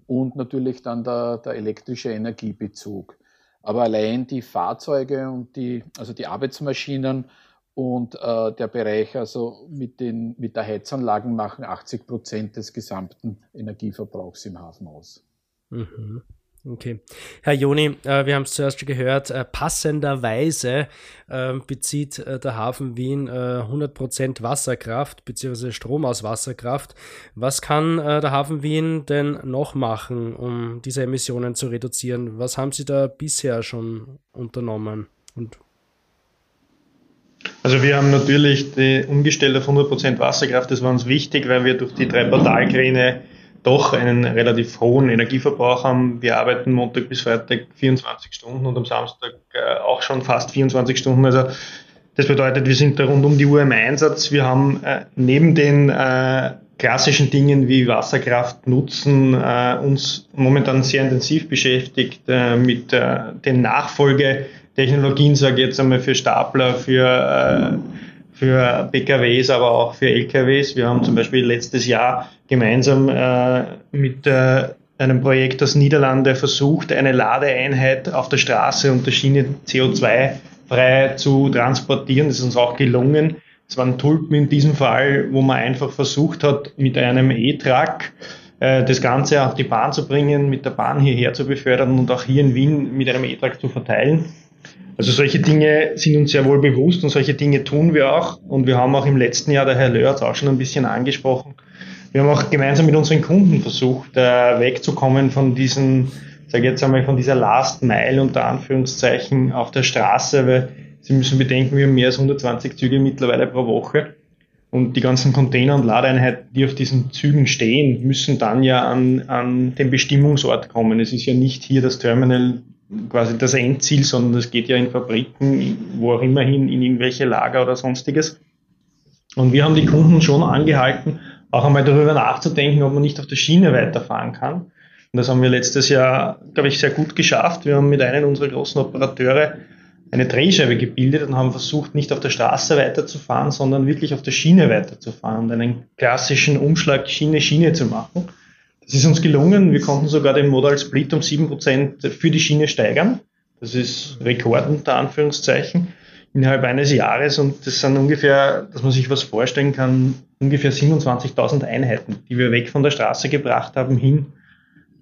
und natürlich dann der, der elektrische Energiebezug. Aber allein die Fahrzeuge und die, also die Arbeitsmaschinen und äh, der Bereich also mit, den, mit der Heizanlagen machen 80 Prozent des gesamten Energieverbrauchs im Hafen aus. Mhm. Okay. Herr Joni, äh, wir haben es zuerst schon gehört, äh, passenderweise äh, bezieht der Hafen Wien 100% äh, Wasserkraft bzw. Strom aus Wasserkraft. Was kann der Hafen Wien denn noch machen, um diese Emissionen zu reduzieren? Was haben Sie da bisher schon unternommen? Und also wir haben natürlich die umgestellt auf 100% Wasserkraft, das war uns wichtig, weil wir durch die drei Portalkräne doch einen relativ hohen Energieverbrauch haben. Wir arbeiten Montag bis Freitag 24 Stunden und am Samstag äh, auch schon fast 24 Stunden. Also das bedeutet, wir sind da rund um die Uhr im Einsatz. Wir haben äh, neben den äh, klassischen Dingen wie Wasserkraft nutzen äh, uns momentan sehr intensiv beschäftigt äh, mit äh, den Nachfolgetechnologien, sage ich jetzt einmal für Stapler, für für PKWs, aber auch für LKWs. Wir haben zum Beispiel letztes Jahr gemeinsam äh, mit äh, einem Projekt aus Niederlande versucht, eine Ladeeinheit auf der Straße und der Schiene CO2-frei zu transportieren. Das ist uns auch gelungen. Es waren Tulpen in diesem Fall, wo man einfach versucht hat, mit einem E-Truck äh, das Ganze auf die Bahn zu bringen, mit der Bahn hierher zu befördern und auch hier in Wien mit einem E-Truck zu verteilen. Also solche Dinge sind uns sehr wohl bewusst und solche Dinge tun wir auch. Und wir haben auch im letzten Jahr, der Herr Löhr hat es auch schon ein bisschen angesprochen, wir haben auch gemeinsam mit unseren Kunden versucht, äh, wegzukommen von diesen, sage jetzt einmal, von dieser Last Mile unter Anführungszeichen auf der Straße, weil Sie müssen bedenken, wir haben mehr als 120 Züge mittlerweile pro Woche. Und die ganzen Container und Ladeeinheiten, die auf diesen Zügen stehen, müssen dann ja an, an den Bestimmungsort kommen. Es ist ja nicht hier das Terminal quasi das Endziel, sondern es geht ja in Fabriken, wo auch immer hin, in irgendwelche Lager oder sonstiges. Und wir haben die Kunden schon angehalten, auch einmal darüber nachzudenken, ob man nicht auf der Schiene weiterfahren kann. Und das haben wir letztes Jahr, glaube ich, sehr gut geschafft. Wir haben mit einem unserer großen Operateure eine Drehscheibe gebildet und haben versucht, nicht auf der Straße weiterzufahren, sondern wirklich auf der Schiene weiterzufahren und einen klassischen Umschlag Schiene-Schiene zu machen. Das ist uns gelungen. Wir konnten sogar den Modal Split um 7% für die Schiene steigern. Das ist Rekord unter Anführungszeichen innerhalb eines Jahres und das sind ungefähr, dass man sich was vorstellen kann, ungefähr 27.000 Einheiten, die wir weg von der Straße gebracht haben, hin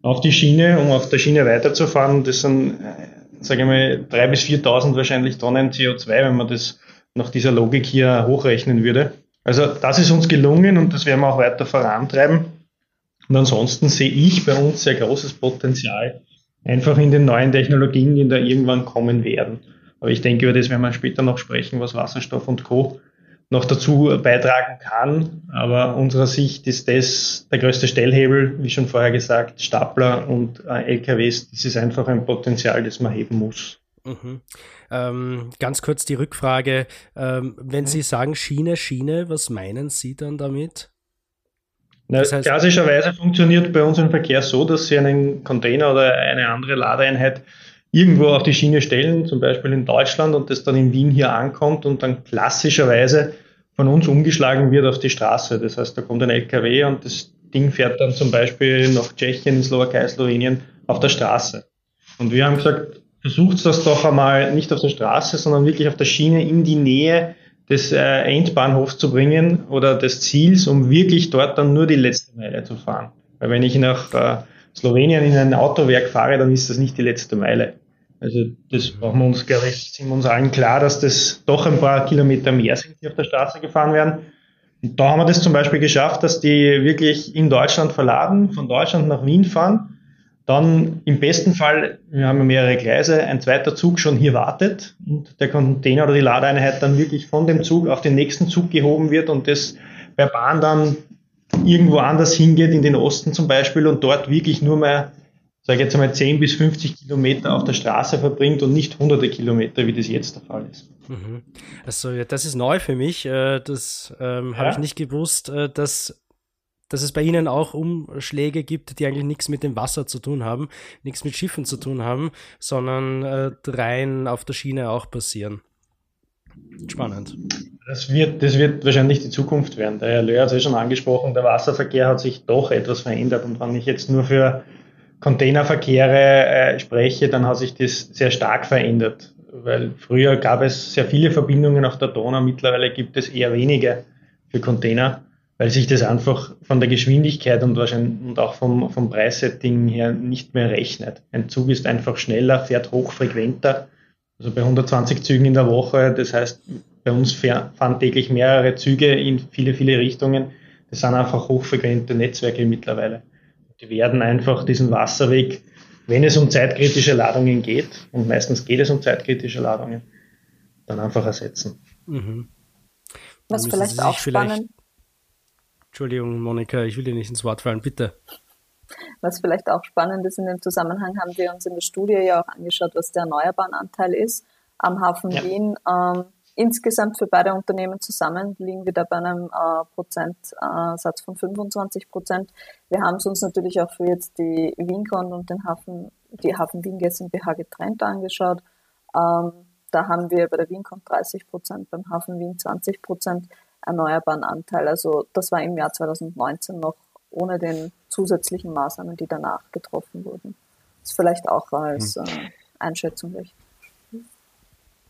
auf die Schiene, um auf der Schiene weiterzufahren. Das sind, äh, sage ich mal, 3.000 bis 4.000 wahrscheinlich Tonnen CO2, wenn man das nach dieser Logik hier hochrechnen würde. Also das ist uns gelungen und das werden wir auch weiter vorantreiben. Und ansonsten sehe ich bei uns sehr großes Potenzial einfach in den neuen Technologien, die da irgendwann kommen werden. Aber ich denke, über das werden wir später noch sprechen, was Wasserstoff und Co. noch dazu beitragen kann. Aber unserer Sicht ist das der größte Stellhebel, wie schon vorher gesagt, Stapler und äh, LKWs. Das ist einfach ein Potenzial, das man heben muss. Mhm. Ähm, ganz kurz die Rückfrage. Ähm, wenn. Sie sagen Schiene, Schiene, was meinen Sie dann damit? Na, das heißt, klassischerweise funktioniert bei uns im Verkehr so, dass Sie einen Container oder eine andere Ladeeinheit irgendwo auf die Schiene stellen, zum Beispiel in Deutschland, und das dann in Wien hier ankommt und dann klassischerweise von uns umgeschlagen wird auf die Straße. Das heißt, da kommt ein LKW und das Ding fährt dann zum Beispiel nach Tschechien, Slowakei, Slowenien auf der Straße. Und wir haben gesagt, versucht das doch einmal nicht auf der Straße, sondern wirklich auf der Schiene in die Nähe des äh, Endbahnhofs zu bringen oder des Ziels, um wirklich dort dann nur die letzte Meile zu fahren. Weil wenn ich nach äh, Slowenien in ein Autowerk fahre, dann ist das nicht die letzte Meile. Also das brauchen wir uns, glaube ich, sind wir uns allen klar, dass das doch ein paar Kilometer mehr sind, die auf der Straße gefahren werden. Und da haben wir das zum Beispiel geschafft, dass die wirklich in Deutschland verladen, von Deutschland nach Wien fahren. Dann im besten Fall, wir haben mehrere Gleise, ein zweiter Zug schon hier wartet und der Container oder die Ladeeinheit dann wirklich von dem Zug auf den nächsten Zug gehoben wird und das per Bahn dann irgendwo anders hingeht, in den Osten zum Beispiel, und dort wirklich nur mehr, sage ich jetzt einmal, 10 bis 50 Kilometer auf der Straße verbringt und nicht hunderte Kilometer, wie das jetzt der Fall ist. Mhm. Also ja, das ist neu für mich. Äh, das ähm, ja. habe ich nicht gewusst, äh, dass dass es bei Ihnen auch Umschläge gibt, die eigentlich nichts mit dem Wasser zu tun haben, nichts mit Schiffen zu tun haben, sondern äh, rein auf der Schiene auch passieren. Spannend. Das wird, das wird wahrscheinlich die Zukunft werden. Der Herr Löhr hat es ja schon angesprochen, der Wasserverkehr hat sich doch etwas verändert. Und wenn ich jetzt nur für Containerverkehre äh, spreche, dann hat sich das sehr stark verändert. Weil früher gab es sehr viele Verbindungen auf der Donau, mittlerweile gibt es eher wenige für Container, weil sich das einfach von der Geschwindigkeit und wahrscheinlich und auch vom, vom Preissetting her nicht mehr rechnet. Ein Zug ist einfach schneller, fährt hochfrequenter also bei 120 Zügen in der Woche, das heißt, bei uns fahren täglich mehrere Züge in viele, viele Richtungen. Das sind einfach hochfrequente Netzwerke mittlerweile. Die werden einfach diesen Wasserweg, wenn es um zeitkritische Ladungen geht, und meistens geht es um zeitkritische Ladungen, dann einfach ersetzen. Mhm. Was vielleicht auch spannend. Vielleicht, Entschuldigung, Monika, ich will dir nicht ins Wort fallen, bitte. Was vielleicht auch spannend ist in dem Zusammenhang, haben wir uns in der Studie ja auch angeschaut, was der Erneuerbarenanteil ist am Hafen ja. Wien. Ähm, insgesamt für beide Unternehmen zusammen liegen wir da bei einem äh, Prozentsatz von 25 Prozent. Wir haben es uns natürlich auch für jetzt die Wincon und den Hafen, die Hafen Wien GmbH getrennt angeschaut. Ähm, da haben wir bei der Wincon 30 Prozent, beim Hafen Wien 20 Prozent erneuerbaren Anteil. Also das war im Jahr 2019 noch ohne den zusätzlichen Maßnahmen, die danach getroffen wurden. Das ist vielleicht auch als hm. äh, Einschätzung wichtig.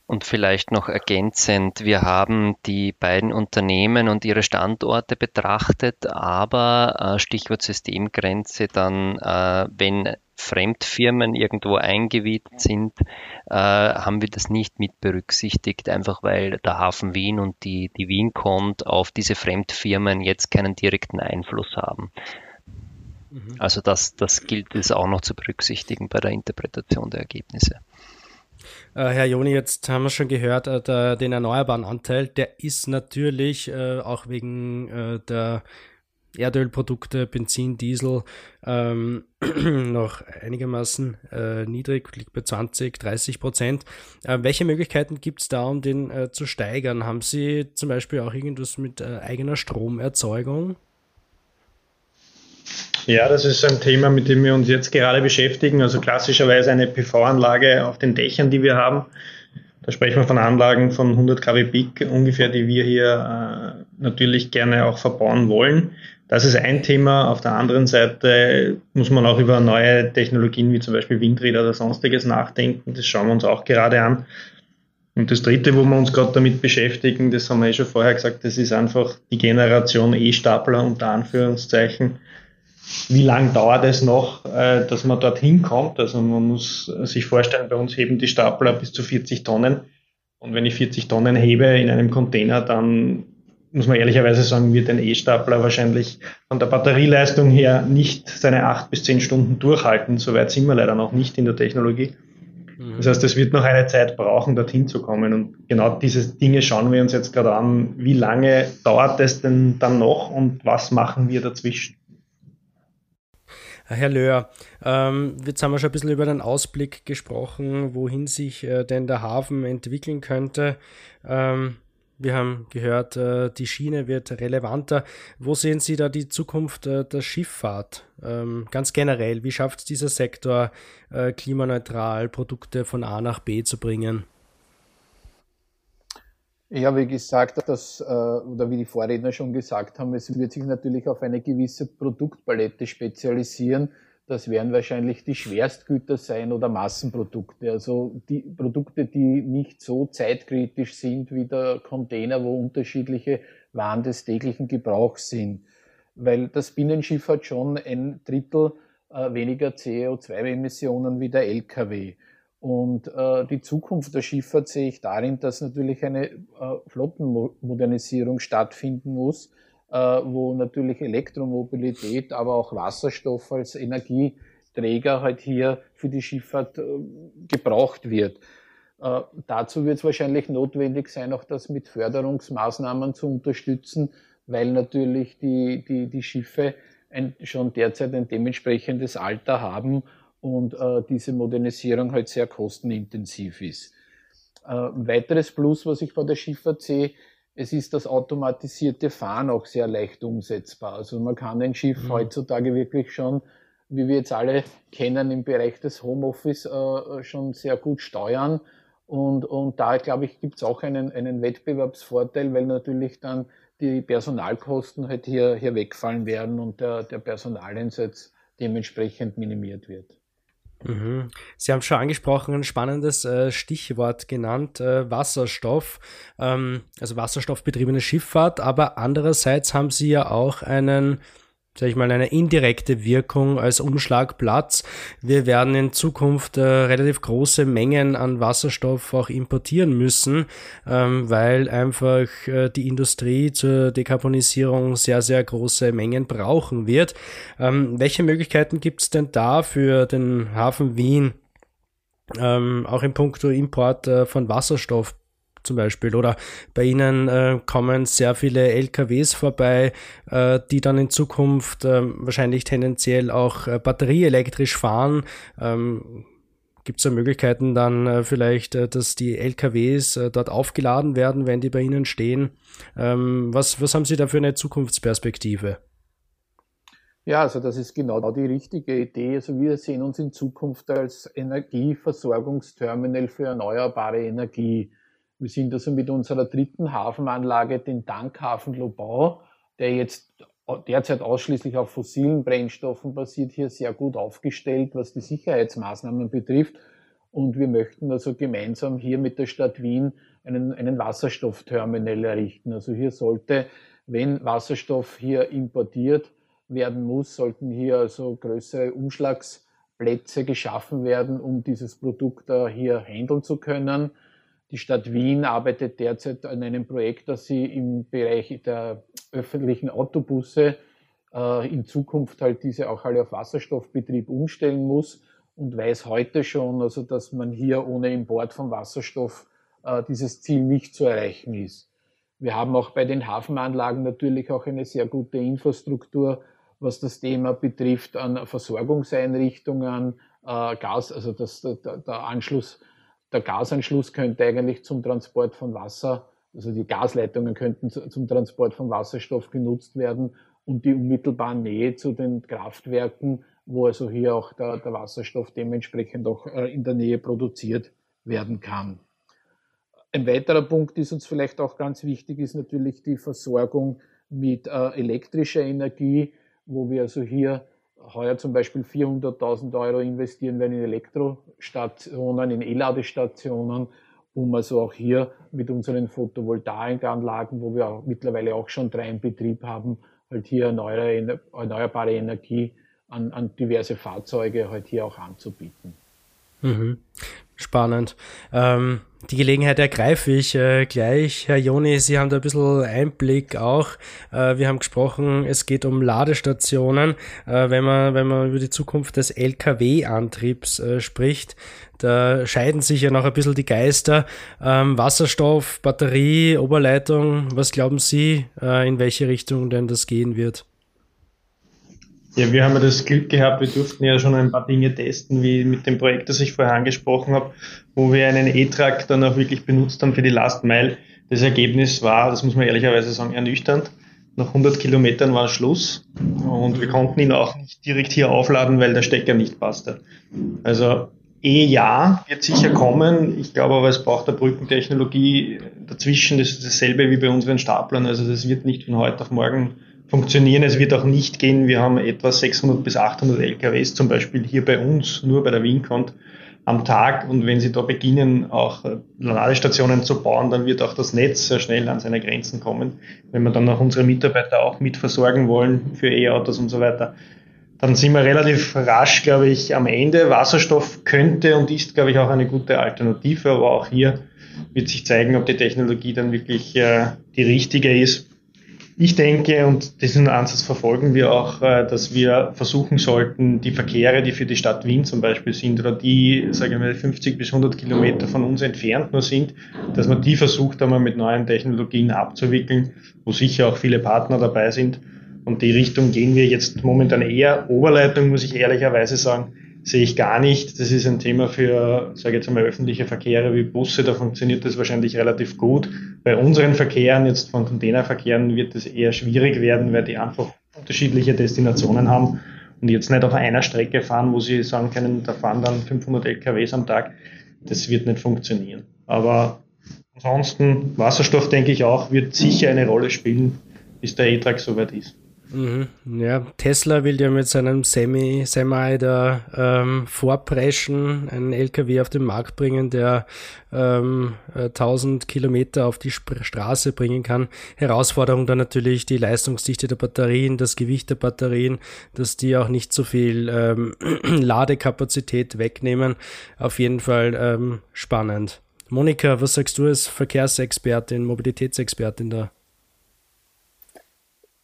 Und vielleicht noch ergänzend, wir haben die beiden Unternehmen und ihre Standorte betrachtet, aber äh, Stichwort Systemgrenze dann, äh, wenn Fremdfirmen irgendwo eingewiet sind, äh, haben wir das nicht mit berücksichtigt, einfach weil der Hafen Wien und die, die Wiencont auf diese Fremdfirmen jetzt keinen direkten Einfluss haben. Mhm. Also das, das gilt es auch noch zu berücksichtigen bei der Interpretation der Ergebnisse. Äh, Herr Joni, jetzt haben wir schon gehört, äh, der, den erneuerbaren Anteil, der ist natürlich äh, auch wegen äh, der Erdölprodukte, Benzin, Diesel ähm, noch einigermaßen äh, niedrig, liegt bei 20, 30 Prozent. Äh, welche Möglichkeiten gibt es da, um den äh, zu steigern? Haben Sie zum Beispiel auch irgendwas mit äh, eigener Stromerzeugung? Ja, das ist ein Thema, mit dem wir uns jetzt gerade beschäftigen. Also klassischerweise eine PV-Anlage auf den Dächern, die wir haben. Da sprechen wir von Anlagen von 100 kW Peak ungefähr, die wir hier äh, natürlich gerne auch verbauen wollen. Das ist ein Thema. Auf der anderen Seite muss man auch über neue Technologien wie zum Beispiel Windräder oder sonstiges nachdenken. Das schauen wir uns auch gerade an. Und das Dritte, wo wir uns gerade damit beschäftigen, das haben wir eh schon vorher gesagt, das ist einfach die Generation E-Stapler unter Anführungszeichen. Wie lang dauert es noch, äh, dass man dorthin kommt? Also man muss sich vorstellen, bei uns heben die Stapler bis zu 40 Tonnen. Und wenn ich 40 Tonnen hebe in einem Container, dann muss man ehrlicherweise sagen, wird ein E-Stapler wahrscheinlich von der Batterieleistung her nicht seine acht bis zehn Stunden durchhalten. Soweit sind wir leider noch nicht in der Technologie. Mhm. Das heißt, es wird noch eine Zeit brauchen, dorthin zu kommen. Und genau diese Dinge schauen wir uns jetzt gerade an. Wie lange dauert es denn dann noch und was machen wir dazwischen? Herr Löhr, ähm, jetzt haben wir schon ein bisschen über den Ausblick gesprochen, wohin sich äh, denn der Hafen entwickeln könnte. Ähm, wir haben gehört, äh, die Schiene wird relevanter. Wo sehen Sie da die Zukunft äh, der Schifffahrt? Ähm, ganz generell, wie schafft es dieser Sektor, äh, klimaneutral Produkte von A nach B zu bringen? Ja, wie gesagt, das, oder wie die Vorredner schon gesagt haben, es wird sich natürlich auf eine gewisse Produktpalette spezialisieren das werden wahrscheinlich die Schwerstgüter sein oder Massenprodukte. Also die Produkte, die nicht so zeitkritisch sind wie der Container, wo unterschiedliche Waren des täglichen Gebrauchs sind. Weil das Binnenschiff hat schon ein Drittel äh, weniger CO2-Emissionen wie der LKW. Und äh, die Zukunft der Schifffahrt sehe ich darin, dass natürlich eine äh, Flottenmodernisierung stattfinden muss, wo natürlich Elektromobilität, aber auch Wasserstoff als Energieträger halt hier für die Schifffahrt äh, gebraucht wird. Äh, dazu wird es wahrscheinlich notwendig sein, auch das mit Förderungsmaßnahmen zu unterstützen, weil natürlich die, die, die Schiffe ein, schon derzeit ein dementsprechendes Alter haben und äh, diese Modernisierung halt sehr kostenintensiv ist. Äh, weiteres Plus, was ich bei der Schifffahrt sehe, es ist das automatisierte Fahren auch sehr leicht umsetzbar. Also man kann ein Schiff mhm. heutzutage wirklich schon, wie wir jetzt alle kennen, im Bereich des Homeoffice äh, schon sehr gut steuern. Und, und da, glaube ich, gibt es auch einen, einen Wettbewerbsvorteil, weil natürlich dann die Personalkosten halt hier, hier wegfallen werden und der, der Personaleinsatz dementsprechend minimiert wird. Mhm. Sie haben schon angesprochen, ein spannendes äh, Stichwort genannt, äh, Wasserstoff, ähm, also wasserstoffbetriebene Schifffahrt, aber andererseits haben Sie ja auch einen sag ich mal, eine indirekte Wirkung als Umschlagplatz. Wir werden in Zukunft äh, relativ große Mengen an Wasserstoff auch importieren müssen, ähm, weil einfach äh, die Industrie zur Dekarbonisierung sehr, sehr große Mengen brauchen wird. Ähm, welche Möglichkeiten gibt es denn da für den Hafen Wien, ähm, auch in puncto Import äh, von Wasserstoff zum Beispiel. Oder bei Ihnen äh, kommen sehr viele LKWs vorbei, äh, die dann in Zukunft äh, wahrscheinlich tendenziell auch äh, batterieelektrisch fahren. Ähm, Gibt es da Möglichkeiten dann äh, vielleicht, äh, dass die LKWs dort aufgeladen werden, wenn die bei Ihnen stehen? Ähm, was, was haben Sie da für eine Zukunftsperspektive? Ja, also das ist genau die richtige Idee. Also wir sehen uns in Zukunft als Energieversorgungsterminal für erneuerbare Energie. Wir sind also mit unserer dritten Hafenanlage, den Tankhafen Lobau, der jetzt derzeit ausschließlich auf fossilen Brennstoffen basiert, hier sehr gut aufgestellt, was die Sicherheitsmaßnahmen betrifft. Und wir möchten also gemeinsam hier mit der Stadt Wien einen, einen Wasserstoffterminal errichten. Also hier sollte, wenn Wasserstoff hier importiert werden muss, sollten hier also größere Umschlagsplätze geschaffen werden, um dieses Produkt hier handeln zu können. Die Stadt Wien arbeitet derzeit an einem Projekt, dass sie im Bereich der öffentlichen Autobusse äh, in Zukunft halt diese auch alle auf Wasserstoffbetrieb umstellen muss und weiß heute schon, also dass man hier ohne Import von Wasserstoff äh, dieses Ziel nicht zu erreichen ist. Wir haben auch bei den Hafenanlagen natürlich auch eine sehr gute Infrastruktur, was das Thema betrifft an Versorgungseinrichtungen, äh, Gas, also das, der, der Anschluss der Gasanschluss könnte eigentlich zum Transport von Wasser, also die Gasleitungen könnten zum Transport von Wasserstoff genutzt werden und die unmittelbare Nähe zu den Kraftwerken, wo also hier auch der, der Wasserstoff dementsprechend auch äh, in der Nähe produziert werden kann. Ein weiterer Punkt, ist uns vielleicht auch ganz wichtig, ist natürlich die Versorgung mit äh, elektrischer Energie, wo wir also hier heuer zum Beispiel 400.000 Euro investieren werden in Elektrostationen, in E-Ladestationen, um also auch hier mit unseren Photovoltaikanlagen, wo wir auch mittlerweile auch schon drei in Betrieb haben, halt hier erneuerbare, Energie an, an diverse Fahrzeuge halt hier auch anzubieten. Mhm. Spannend. Ähm, die Gelegenheit ergreife ich äh, gleich. Herr Joni, Sie haben da ein bisschen Einblick auch. Äh, wir haben gesprochen, es geht um Ladestationen. Äh, wenn, man, wenn man über die Zukunft des Lkw-Antriebs äh, spricht, da scheiden sich ja noch ein bisschen die Geister. Ähm, Wasserstoff, Batterie, Oberleitung, was glauben Sie, äh, in welche Richtung denn das gehen wird? Ja, wir haben ja das Glück gehabt, wir durften ja schon ein paar Dinge testen, wie mit dem Projekt, das ich vorher angesprochen habe, wo wir einen E-Truck dann auch wirklich benutzt haben für die Last Mile. Das Ergebnis war, das muss man ehrlicherweise sagen, ernüchternd. Nach 100 Kilometern war Schluss und wir konnten ihn auch nicht direkt hier aufladen, weil der Stecker nicht passte. Also eh ja, wird sicher kommen. Ich glaube aber, es braucht eine Brückentechnologie dazwischen. Das ist dasselbe wie bei unseren Staplern. Also das wird nicht von heute auf morgen funktionieren. Es wird auch nicht gehen. Wir haben etwa 600 bis 800 LKWs zum Beispiel hier bei uns, nur bei der Wincont am Tag. Und wenn Sie da beginnen, auch äh, Ladestationen zu bauen, dann wird auch das Netz sehr schnell an seine Grenzen kommen. Wenn wir dann auch unsere Mitarbeiter auch mit versorgen wollen für E-Autos und so weiter, dann sind wir relativ rasch, glaube ich, am Ende. Wasserstoff könnte und ist, glaube ich, auch eine gute Alternative, aber auch hier wird sich zeigen, ob die Technologie dann wirklich äh, die richtige ist. Ich denke, und diesen Ansatz verfolgen wir auch, äh, dass wir versuchen sollten, die Verkehre, die für die Stadt Wien zum Beispiel sind oder die, sagen wir, 50 bis 100 Kilometer von uns entfernt nur sind, dass man die versucht, einmal mit neuen Technologien abzuwickeln, wo sicher auch viele Partner dabei sind. Und die Richtung gehen wir jetzt momentan eher. Oberleitung, muss ich ehrlicherweise sagen, sehe ich gar nicht. Das ist ein Thema für, sage ich jetzt einmal, öffentliche Verkehre wie Busse. Da funktioniert das wahrscheinlich relativ gut. Bei unseren Verkehren, jetzt von Containerverkehren, wird es eher schwierig werden, weil die einfach unterschiedliche Destinationen haben und jetzt nicht auf einer Strecke fahren, wo sie sagen können, da fahren dann 500 LKWs am Tag. Das wird nicht funktionieren. Aber ansonsten, Wasserstoff, denke ich auch, wird sicher eine Rolle spielen, bis der E-Truck soweit ist. Mhm. Ja, Tesla will ja mit seinem Semi, Semi da ähm, vorpreschen, einen LKW auf den Markt bringen, der ähm, 1000 Kilometer auf die Sp Straße bringen kann. Herausforderung dann natürlich die Leistungsdichte der Batterien, das Gewicht der Batterien, dass die auch nicht so viel ähm, Ladekapazität wegnehmen. Auf jeden Fall ähm, spannend. Monika, was sagst du als Verkehrsexpertin, Mobilitätsexpertin da?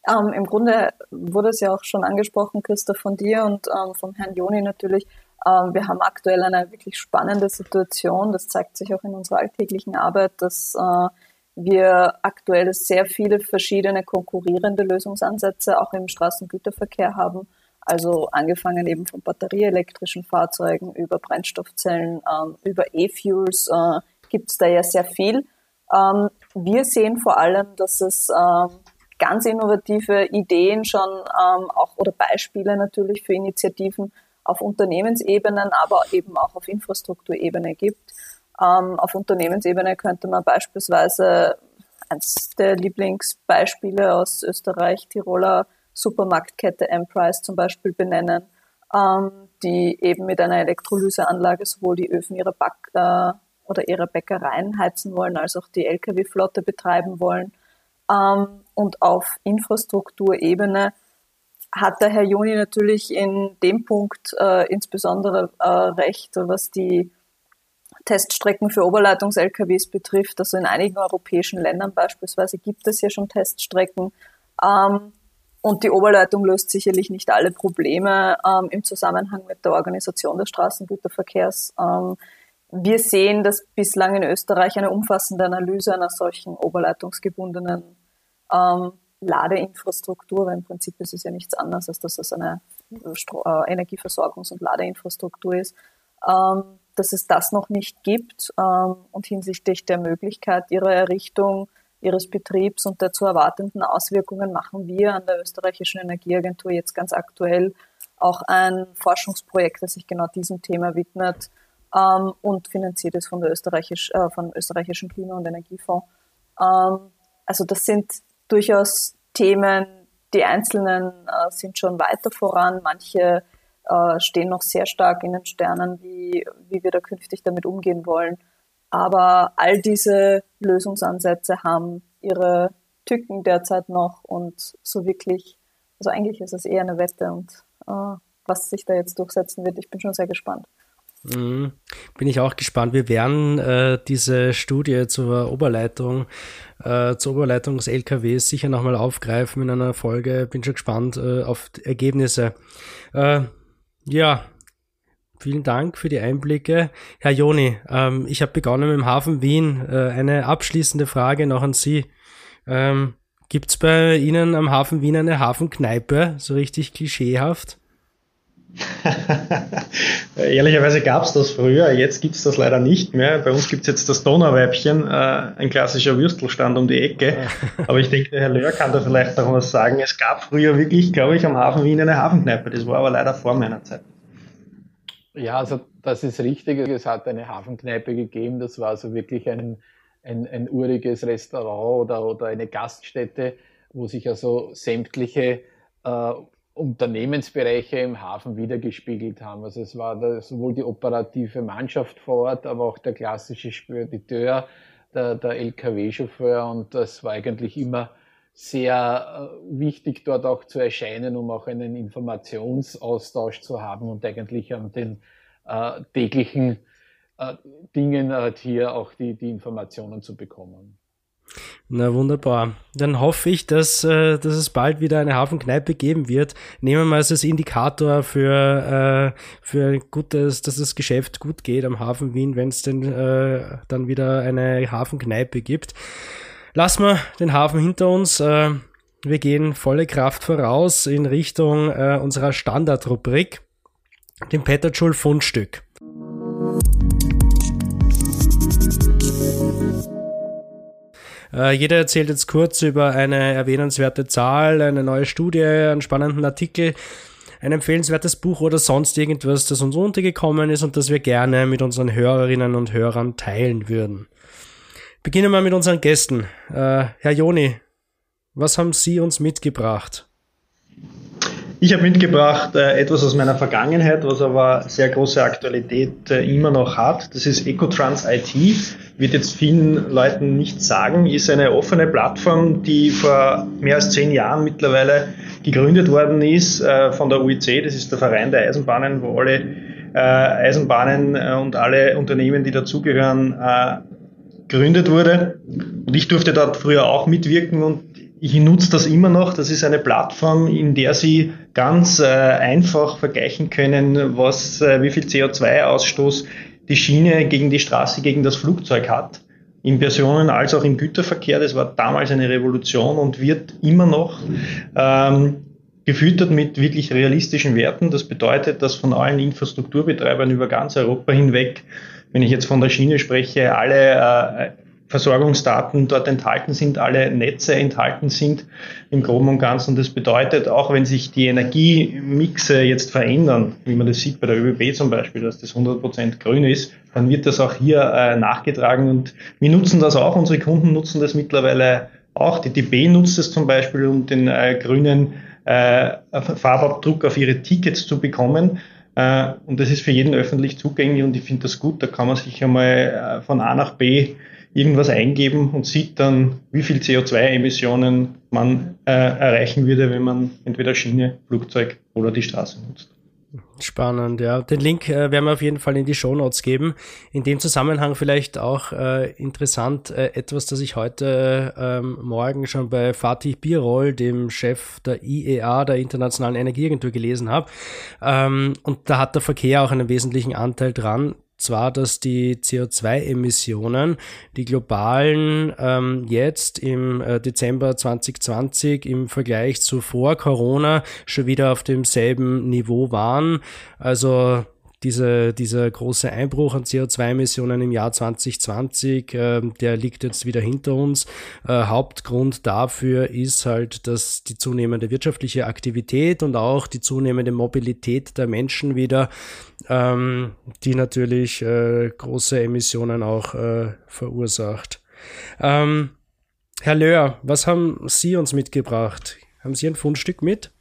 Ähm, Im Grunde wurde es ja auch schon angesprochen, Christoph, von dir und ähm, vom Herrn Joni natürlich. Ähm, wir haben aktuell eine wirklich spannende Situation. Das zeigt sich auch in unserer alltäglichen Arbeit, dass äh, wir aktuell sehr viele verschiedene konkurrierende Lösungsansätze auch im Straßengüterverkehr haben. Also angefangen eben von batterieelektrischen Fahrzeugen über Brennstoffzellen, ähm, über E-Fuels äh, gibt es da ja sehr viel. Ähm, wir sehen vor allem, dass es ähm, ganz innovative Ideen schon ähm, auch oder Beispiele natürlich für Initiativen auf Unternehmensebenen, aber eben auch auf Infrastrukturebene gibt. Ähm, auf Unternehmensebene könnte man beispielsweise eines der Lieblingsbeispiele aus Österreich, Tiroler Supermarktkette Emprise zum Beispiel benennen, ähm, die eben mit einer Elektrolyseanlage sowohl die Öfen ihrer Back- äh, oder ihrer Bäckereien heizen wollen, als auch die Lkw-Flotte betreiben wollen. Ähm, und auf Infrastrukturebene hat der Herr Juni natürlich in dem Punkt äh, insbesondere äh, recht, was die Teststrecken für Oberleitungs-LKWs betrifft. Also in einigen europäischen Ländern beispielsweise gibt es ja schon Teststrecken. Ähm, und die Oberleitung löst sicherlich nicht alle Probleme ähm, im Zusammenhang mit der Organisation des Straßengüterverkehrs. Ähm, wir sehen, dass bislang in Österreich eine umfassende Analyse einer solchen oberleitungsgebundenen ähm, Ladeinfrastruktur, weil im Prinzip ist es ja nichts anderes, als dass es eine Stro äh, Energieversorgungs- und Ladeinfrastruktur ist, ähm, dass es das noch nicht gibt ähm, und hinsichtlich der Möglichkeit ihrer Errichtung, ihres Betriebs und der zu erwartenden Auswirkungen machen wir an der österreichischen Energieagentur jetzt ganz aktuell auch ein Forschungsprojekt, das sich genau diesem Thema widmet, ähm, und finanziert ist von der österreichisch, äh, vom österreichischen Klima- und Energiefonds. Ähm, also das sind durchaus Themen, die einzelnen äh, sind schon weiter voran, manche äh, stehen noch sehr stark in den Sternen, wie, wie wir da künftig damit umgehen wollen. Aber all diese Lösungsansätze haben ihre Tücken derzeit noch und so wirklich, also eigentlich ist es eher eine Wette und äh, was sich da jetzt durchsetzen wird, ich bin schon sehr gespannt. Mhm. Bin ich auch gespannt. Wir werden äh, diese Studie zur Oberleitung, äh, zur Oberleitung des LKWs sicher nochmal aufgreifen in einer Folge. Bin schon gespannt äh, auf Ergebnisse. Äh, ja, vielen Dank für die Einblicke. Herr Joni, ähm, ich habe begonnen mit dem Hafen Wien. Äh, eine abschließende Frage noch an Sie. Ähm, Gibt es bei Ihnen am Hafen Wien eine Hafenkneipe, so richtig klischeehaft? Ehrlicherweise gab es das früher, jetzt gibt es das leider nicht mehr. Bei uns gibt es jetzt das Donauweibchen, äh, ein klassischer Würstelstand um die Ecke. Aber ich denke, der Herr Löhr kann da vielleicht noch was sagen. Es gab früher wirklich, glaube ich, am Hafen Wien eine Hafenkneipe. Das war aber leider vor meiner Zeit. Ja, also das ist richtig. Es hat eine Hafenkneipe gegeben. Das war also wirklich ein, ein, ein uriges Restaurant oder, oder eine Gaststätte, wo sich also sämtliche äh, Unternehmensbereiche im Hafen wiedergespiegelt haben. Also es war da sowohl die operative Mannschaft vor Ort, aber auch der klassische Spediteur, der, der LKW-Chauffeur und das war eigentlich immer sehr äh, wichtig, dort auch zu erscheinen, um auch einen Informationsaustausch zu haben und eigentlich an den äh, täglichen äh, Dingen halt hier auch die, die Informationen zu bekommen. Na wunderbar. Dann hoffe ich, dass, äh, dass es bald wieder eine Hafenkneipe geben wird. Nehmen wir mal als Indikator für, äh, für ein gutes, dass das Geschäft gut geht am Hafen Wien, wenn es denn äh, dann wieder eine Hafenkneipe gibt. Lassen wir den Hafen hinter uns. Äh, wir gehen volle Kraft voraus in Richtung unserer Standardrubrik, dem Petterschul Äh, jeder erzählt jetzt kurz über eine erwähnenswerte Zahl, eine neue Studie, einen spannenden Artikel, ein empfehlenswertes Buch oder sonst irgendwas, das uns untergekommen ist und das wir gerne mit unseren Hörerinnen und Hörern teilen würden. Beginnen wir mit unseren Gästen. Äh, Herr Joni, was haben Sie uns mitgebracht? Ich habe mitgebracht äh, etwas aus meiner Vergangenheit, was aber sehr große Aktualität äh, immer noch hat. Das ist Ecotrans IT. Wird jetzt vielen Leuten nichts sagen, ist eine offene Plattform, die vor mehr als zehn Jahren mittlerweile gegründet worden ist äh, von der UIC. Das ist der Verein der Eisenbahnen, wo alle äh, Eisenbahnen äh, und alle Unternehmen, die dazugehören, äh, gegründet wurde. Und ich durfte dort früher auch mitwirken und ich nutze das immer noch. Das ist eine Plattform, in der Sie ganz äh, einfach vergleichen können, was, äh, wie viel CO2-Ausstoß die Schiene gegen die Straße, gegen das Flugzeug hat. Im Personen- als auch im Güterverkehr. Das war damals eine Revolution und wird immer noch ähm, gefüttert mit wirklich realistischen Werten. Das bedeutet, dass von allen Infrastrukturbetreibern über ganz Europa hinweg, wenn ich jetzt von der Schiene spreche, alle äh, Versorgungsdaten dort enthalten sind, alle Netze enthalten sind im Groben und Ganzen. Das bedeutet, auch wenn sich die Energiemixe jetzt verändern, wie man das sieht bei der ÖBB zum Beispiel, dass das 100% grün ist, dann wird das auch hier äh, nachgetragen und wir nutzen das auch, unsere Kunden nutzen das mittlerweile auch. Die DB nutzt es zum Beispiel, um den äh, grünen äh, Farbabdruck auf ihre Tickets zu bekommen. Äh, und das ist für jeden öffentlich zugänglich und ich finde das gut. Da kann man sich einmal äh, von A nach B irgendwas eingeben und sieht dann, wie viel CO2-Emissionen man äh, erreichen würde, wenn man entweder Schiene, Flugzeug oder die Straße nutzt. Spannend, ja. Den Link äh, werden wir auf jeden Fall in die Show Notes geben. In dem Zusammenhang vielleicht auch äh, interessant äh, etwas, das ich heute ähm, Morgen schon bei Fatih Birol, dem Chef der IEA, der Internationalen Energieagentur, gelesen habe. Ähm, und da hat der Verkehr auch einen wesentlichen Anteil dran zwar, dass die CO2-Emissionen, die globalen, ähm, jetzt im äh, Dezember 2020 im Vergleich zu vor Corona schon wieder auf demselben Niveau waren. Also diese, dieser große Einbruch an CO2-Emissionen im Jahr 2020, äh, der liegt jetzt wieder hinter uns. Äh, Hauptgrund dafür ist halt, dass die zunehmende wirtschaftliche Aktivität und auch die zunehmende Mobilität der Menschen wieder, ähm, die natürlich äh, große Emissionen auch äh, verursacht. Ähm, Herr Löhr, was haben Sie uns mitgebracht? Haben Sie ein Fundstück mit?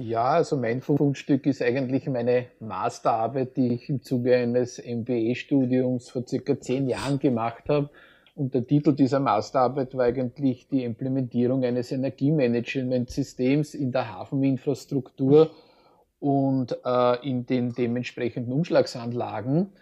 Ja, also mein Fundstück ist eigentlich meine Masterarbeit, die ich im Zuge eines MBA-Studiums vor circa zehn Jahren gemacht habe. Und der Titel dieser Masterarbeit war eigentlich die Implementierung eines Energiemanagementsystems in der Hafeninfrastruktur und äh, in den dementsprechenden Umschlagsanlagen.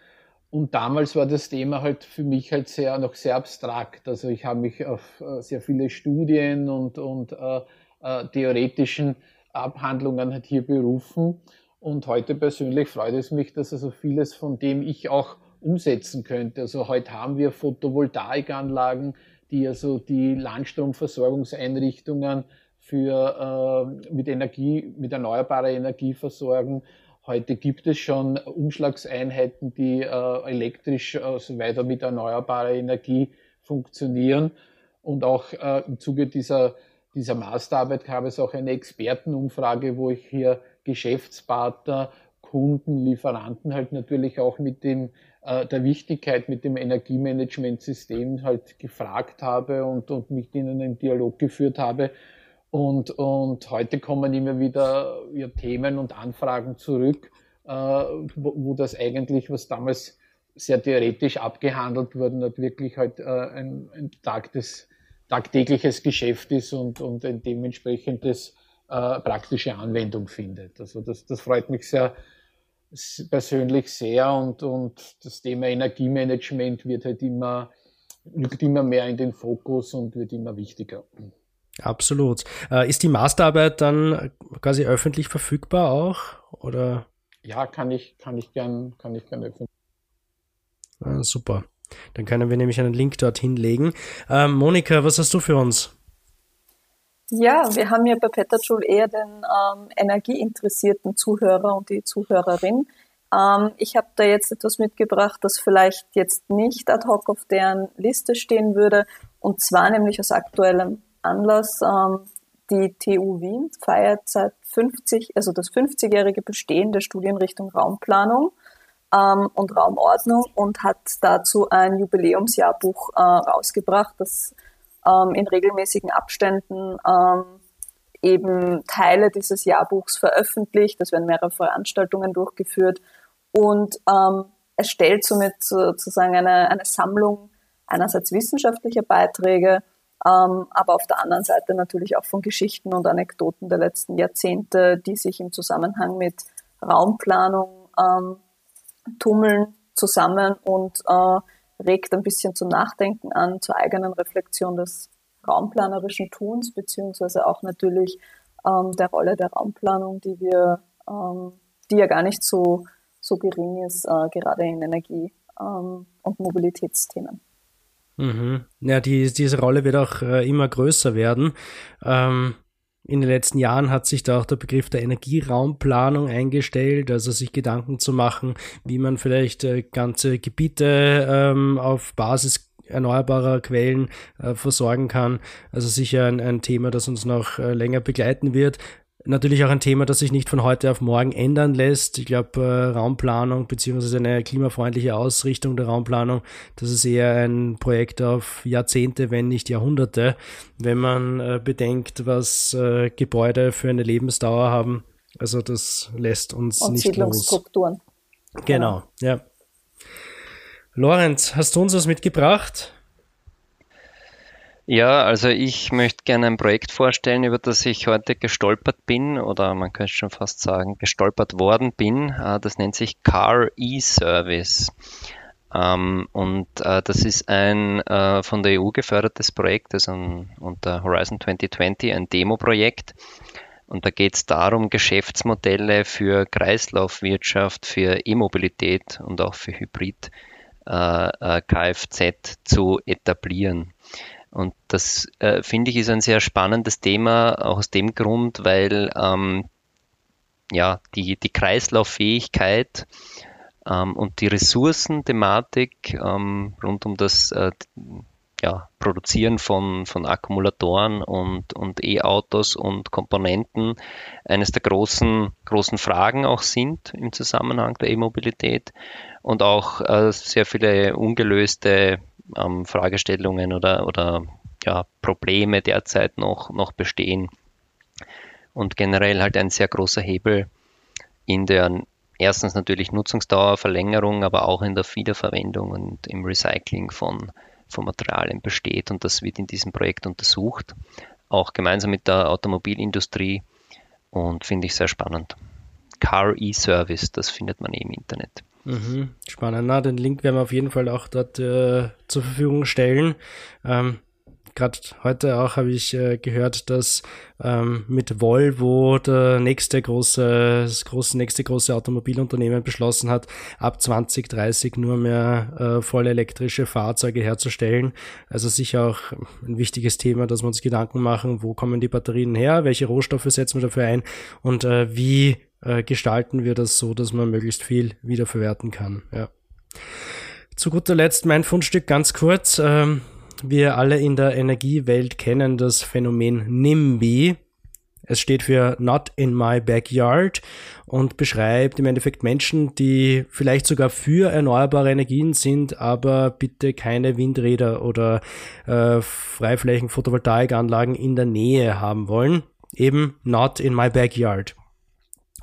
Und damals war das Thema halt für mich halt sehr noch sehr abstrakt. Also ich habe mich auf äh, sehr viele Studien und, und äh, äh, theoretischen Abhandlungen hat hier berufen. Und heute persönlich freut es mich, dass also vieles von dem ich auch umsetzen könnte. Also heute haben wir Photovoltaikanlagen, die also die Landstromversorgungseinrichtungen für, äh, mit Energie, mit erneuerbarer Energie versorgen. Heute gibt es schon Umschlagseinheiten, die äh, elektrisch also weiter mit erneuerbarer Energie funktionieren. Und auch äh, im Zuge dieser dieser Masterarbeit gab es auch eine Expertenumfrage, wo ich hier Geschäftspartner, Kunden, Lieferanten halt natürlich auch mit dem, äh, der Wichtigkeit mit dem Energiemanagementsystem halt gefragt habe und, und mit ihnen einen Dialog geführt habe. Und, und heute kommen immer wieder ja, Themen und Anfragen zurück, äh, wo, wo das eigentlich, was damals sehr theoretisch abgehandelt wurde, hat wirklich halt äh, ein, ein Tag des tagtägliches Geschäft ist und, und ein dementsprechendes äh, praktische Anwendung findet. Also das, das freut mich sehr persönlich sehr und, und das Thema Energiemanagement wird halt immer, rückt immer mehr in den Fokus und wird immer wichtiger. Absolut. Äh, ist die Masterarbeit dann quasi öffentlich verfügbar auch? Oder? Ja, kann ich, kann ich gern, kann ich gern öffentlich. Ah, super. Dann können wir nämlich einen Link dorthin legen. Ähm, Monika, was hast du für uns? Ja, wir haben ja bei Petterschul eher den ähm, energieinteressierten Zuhörer und die Zuhörerin. Ähm, ich habe da jetzt etwas mitgebracht, das vielleicht jetzt nicht ad hoc auf deren Liste stehen würde, und zwar nämlich aus aktuellem Anlass. Ähm, die TU Wien feiert seit 50, also das 50-jährige Bestehen der Studienrichtung Raumplanung ähm, und Raumordnung und hat dazu ein Jubiläumsjahrbuch äh, rausgebracht, das ähm, in regelmäßigen Abständen ähm, eben Teile dieses Jahrbuchs veröffentlicht. Es werden mehrere Veranstaltungen durchgeführt und ähm, es stellt somit sozusagen eine, eine Sammlung einerseits wissenschaftlicher Beiträge, ähm, aber auf der anderen Seite natürlich auch von Geschichten und Anekdoten der letzten Jahrzehnte, die sich im Zusammenhang mit Raumplanung ähm, tummeln zusammen und äh, regt ein bisschen zum Nachdenken an, zur eigenen Reflexion des raumplanerischen Tuns, beziehungsweise auch natürlich ähm, der Rolle der Raumplanung, die wir, ähm, die ja gar nicht so, so gering ist, äh, gerade in Energie- ähm, und Mobilitätsthemen. Mhm. Ja, die, diese Rolle wird auch äh, immer größer werden. Ähm, in den letzten Jahren hat sich da auch der Begriff der Energieraumplanung eingestellt, also sich Gedanken zu machen, wie man vielleicht äh, ganze Gebiete ähm, auf Basis erneuerbarer Quellen äh, versorgen kann. Also sicher ein, ein Thema, das uns noch äh, länger begleiten wird natürlich auch ein Thema, das sich nicht von heute auf morgen ändern lässt. Ich glaube, äh, Raumplanung beziehungsweise eine klimafreundliche Ausrichtung der Raumplanung, das ist eher ein Projekt auf Jahrzehnte, wenn nicht Jahrhunderte, wenn man äh, bedenkt, was äh, Gebäude für eine Lebensdauer haben. Also das lässt uns Und nicht los. Genau, ja. Lorenz, hast du uns was mitgebracht? Ja, also ich möchte gerne ein Projekt vorstellen, über das ich heute gestolpert bin oder man könnte schon fast sagen, gestolpert worden bin. Äh, das nennt sich Car E-Service. Ähm, und äh, das ist ein äh, von der EU gefördertes Projekt, ist unter Horizon 2020 ein Demo-Projekt. Und da geht es darum, Geschäftsmodelle für Kreislaufwirtschaft, für E-Mobilität und auch für Hybrid Kfz zu etablieren. Und das äh, finde ich ist ein sehr spannendes Thema, auch aus dem Grund, weil ähm, ja, die, die Kreislauffähigkeit ähm, und die Ressourcenthematik ähm, rund um das äh, ja, Produzieren von, von Akkumulatoren und, und E-Autos und Komponenten eines der großen, großen Fragen auch sind im Zusammenhang der E-Mobilität. Und auch äh, sehr viele ungelöste ähm, Fragestellungen oder, oder ja, Probleme derzeit noch, noch bestehen. Und generell halt ein sehr großer Hebel in der erstens natürlich Nutzungsdauerverlängerung, aber auch in der Wiederverwendung und im Recycling von, von Materialien besteht. Und das wird in diesem Projekt untersucht, auch gemeinsam mit der Automobilindustrie und finde ich sehr spannend. Car E-Service, das findet man eh im Internet. Mhm, spannend. Na, den Link werden wir auf jeden Fall auch dort äh, zur Verfügung stellen. Ähm, Gerade heute auch habe ich äh, gehört, dass ähm, mit Volvo der nächste große, das große, nächste große Automobilunternehmen beschlossen hat, ab 2030 nur mehr äh, voll elektrische Fahrzeuge herzustellen. Also sicher auch ein wichtiges Thema, dass wir uns Gedanken machen, wo kommen die Batterien her, welche Rohstoffe setzen wir dafür ein und äh, wie äh, gestalten wir das so, dass man möglichst viel wiederverwerten kann. Ja. Zu guter Letzt mein Fundstück ganz kurz. Ähm, wir alle in der Energiewelt kennen das Phänomen NIMBY. Es steht für Not in My Backyard und beschreibt im Endeffekt Menschen, die vielleicht sogar für erneuerbare Energien sind, aber bitte keine Windräder oder äh, Freiflächen-Photovoltaikanlagen in der Nähe haben wollen. Eben Not in My Backyard.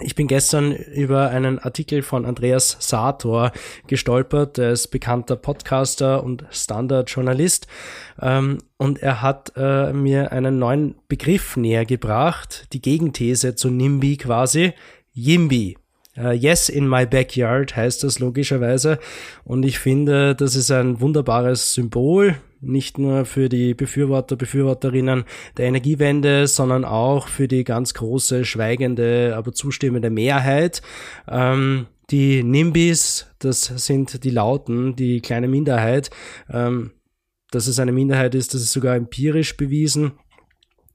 Ich bin gestern über einen Artikel von Andreas Sator gestolpert. Er ist bekannter Podcaster und Standardjournalist. Ähm, und er hat äh, mir einen neuen Begriff näher gebracht, die Gegenthese zu NIMBY quasi, YIMBY. Uh, yes, in my backyard heißt das logischerweise. Und ich finde, das ist ein wunderbares Symbol, nicht nur für die Befürworter, Befürworterinnen der Energiewende, sondern auch für die ganz große, schweigende, aber zustimmende Mehrheit. Ähm, die NIMBYs, das sind die Lauten, die kleine Minderheit. Ähm, dass es eine Minderheit ist, das ist sogar empirisch bewiesen.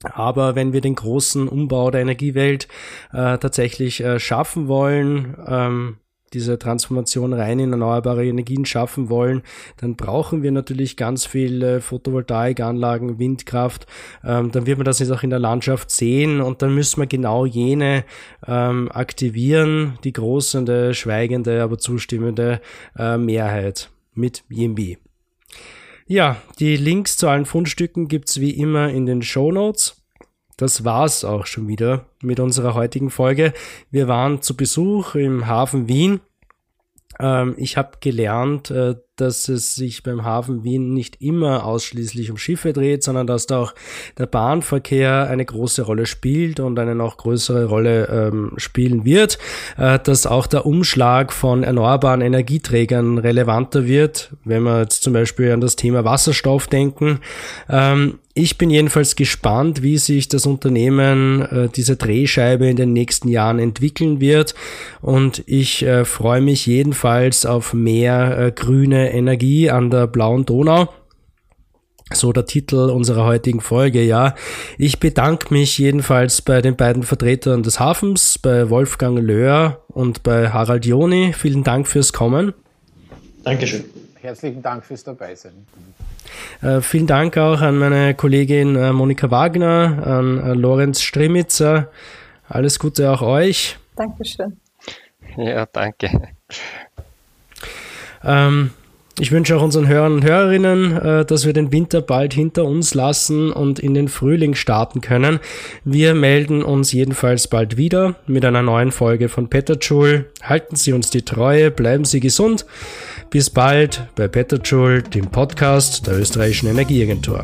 Aber wenn wir den großen Umbau der Energiewelt äh, tatsächlich äh, schaffen wollen, ähm, diese Transformation rein in erneuerbare Energien schaffen wollen, dann brauchen wir natürlich ganz viele Photovoltaikanlagen, Windkraft. Ähm, dann wird man das jetzt auch in der Landschaft sehen und dann müssen wir genau jene ähm, aktivieren, die große, schweigende, aber zustimmende äh, Mehrheit mit YIMBY. Ja, die Links zu allen Fundstücken gibt's wie immer in den Show Notes. Das war's auch schon wieder mit unserer heutigen Folge. Wir waren zu Besuch im Hafen Wien. Ähm, ich habe gelernt, äh, dass es sich beim Hafen Wien nicht immer ausschließlich um Schiffe dreht, sondern dass da auch der Bahnverkehr eine große Rolle spielt und eine noch größere Rolle ähm, spielen wird, äh, dass auch der Umschlag von erneuerbaren Energieträgern relevanter wird, wenn wir jetzt zum Beispiel an das Thema Wasserstoff denken. Ähm, ich bin jedenfalls gespannt, wie sich das Unternehmen, äh, diese Drehscheibe in den nächsten Jahren entwickeln wird. Und ich äh, freue mich jedenfalls auf mehr äh, grüne Energie an der blauen Donau. So der Titel unserer heutigen Folge, ja. Ich bedanke mich jedenfalls bei den beiden Vertretern des Hafens, bei Wolfgang Löhr und bei Harald Joni. Vielen Dank fürs Kommen. Dankeschön. Herzlichen Dank fürs Dabeisein. Äh, vielen Dank auch an meine Kollegin äh, Monika Wagner, an äh, Lorenz Stremitzer. Alles Gute auch euch. Dankeschön. Ja, danke. Ähm, ich wünsche auch unseren Hörern und Hörerinnen, äh, dass wir den Winter bald hinter uns lassen und in den Frühling starten können. Wir melden uns jedenfalls bald wieder mit einer neuen Folge von Petterschul. Halten Sie uns die Treue, bleiben Sie gesund. Bis bald bei Petterschul, dem Podcast der österreichischen Energieagentur.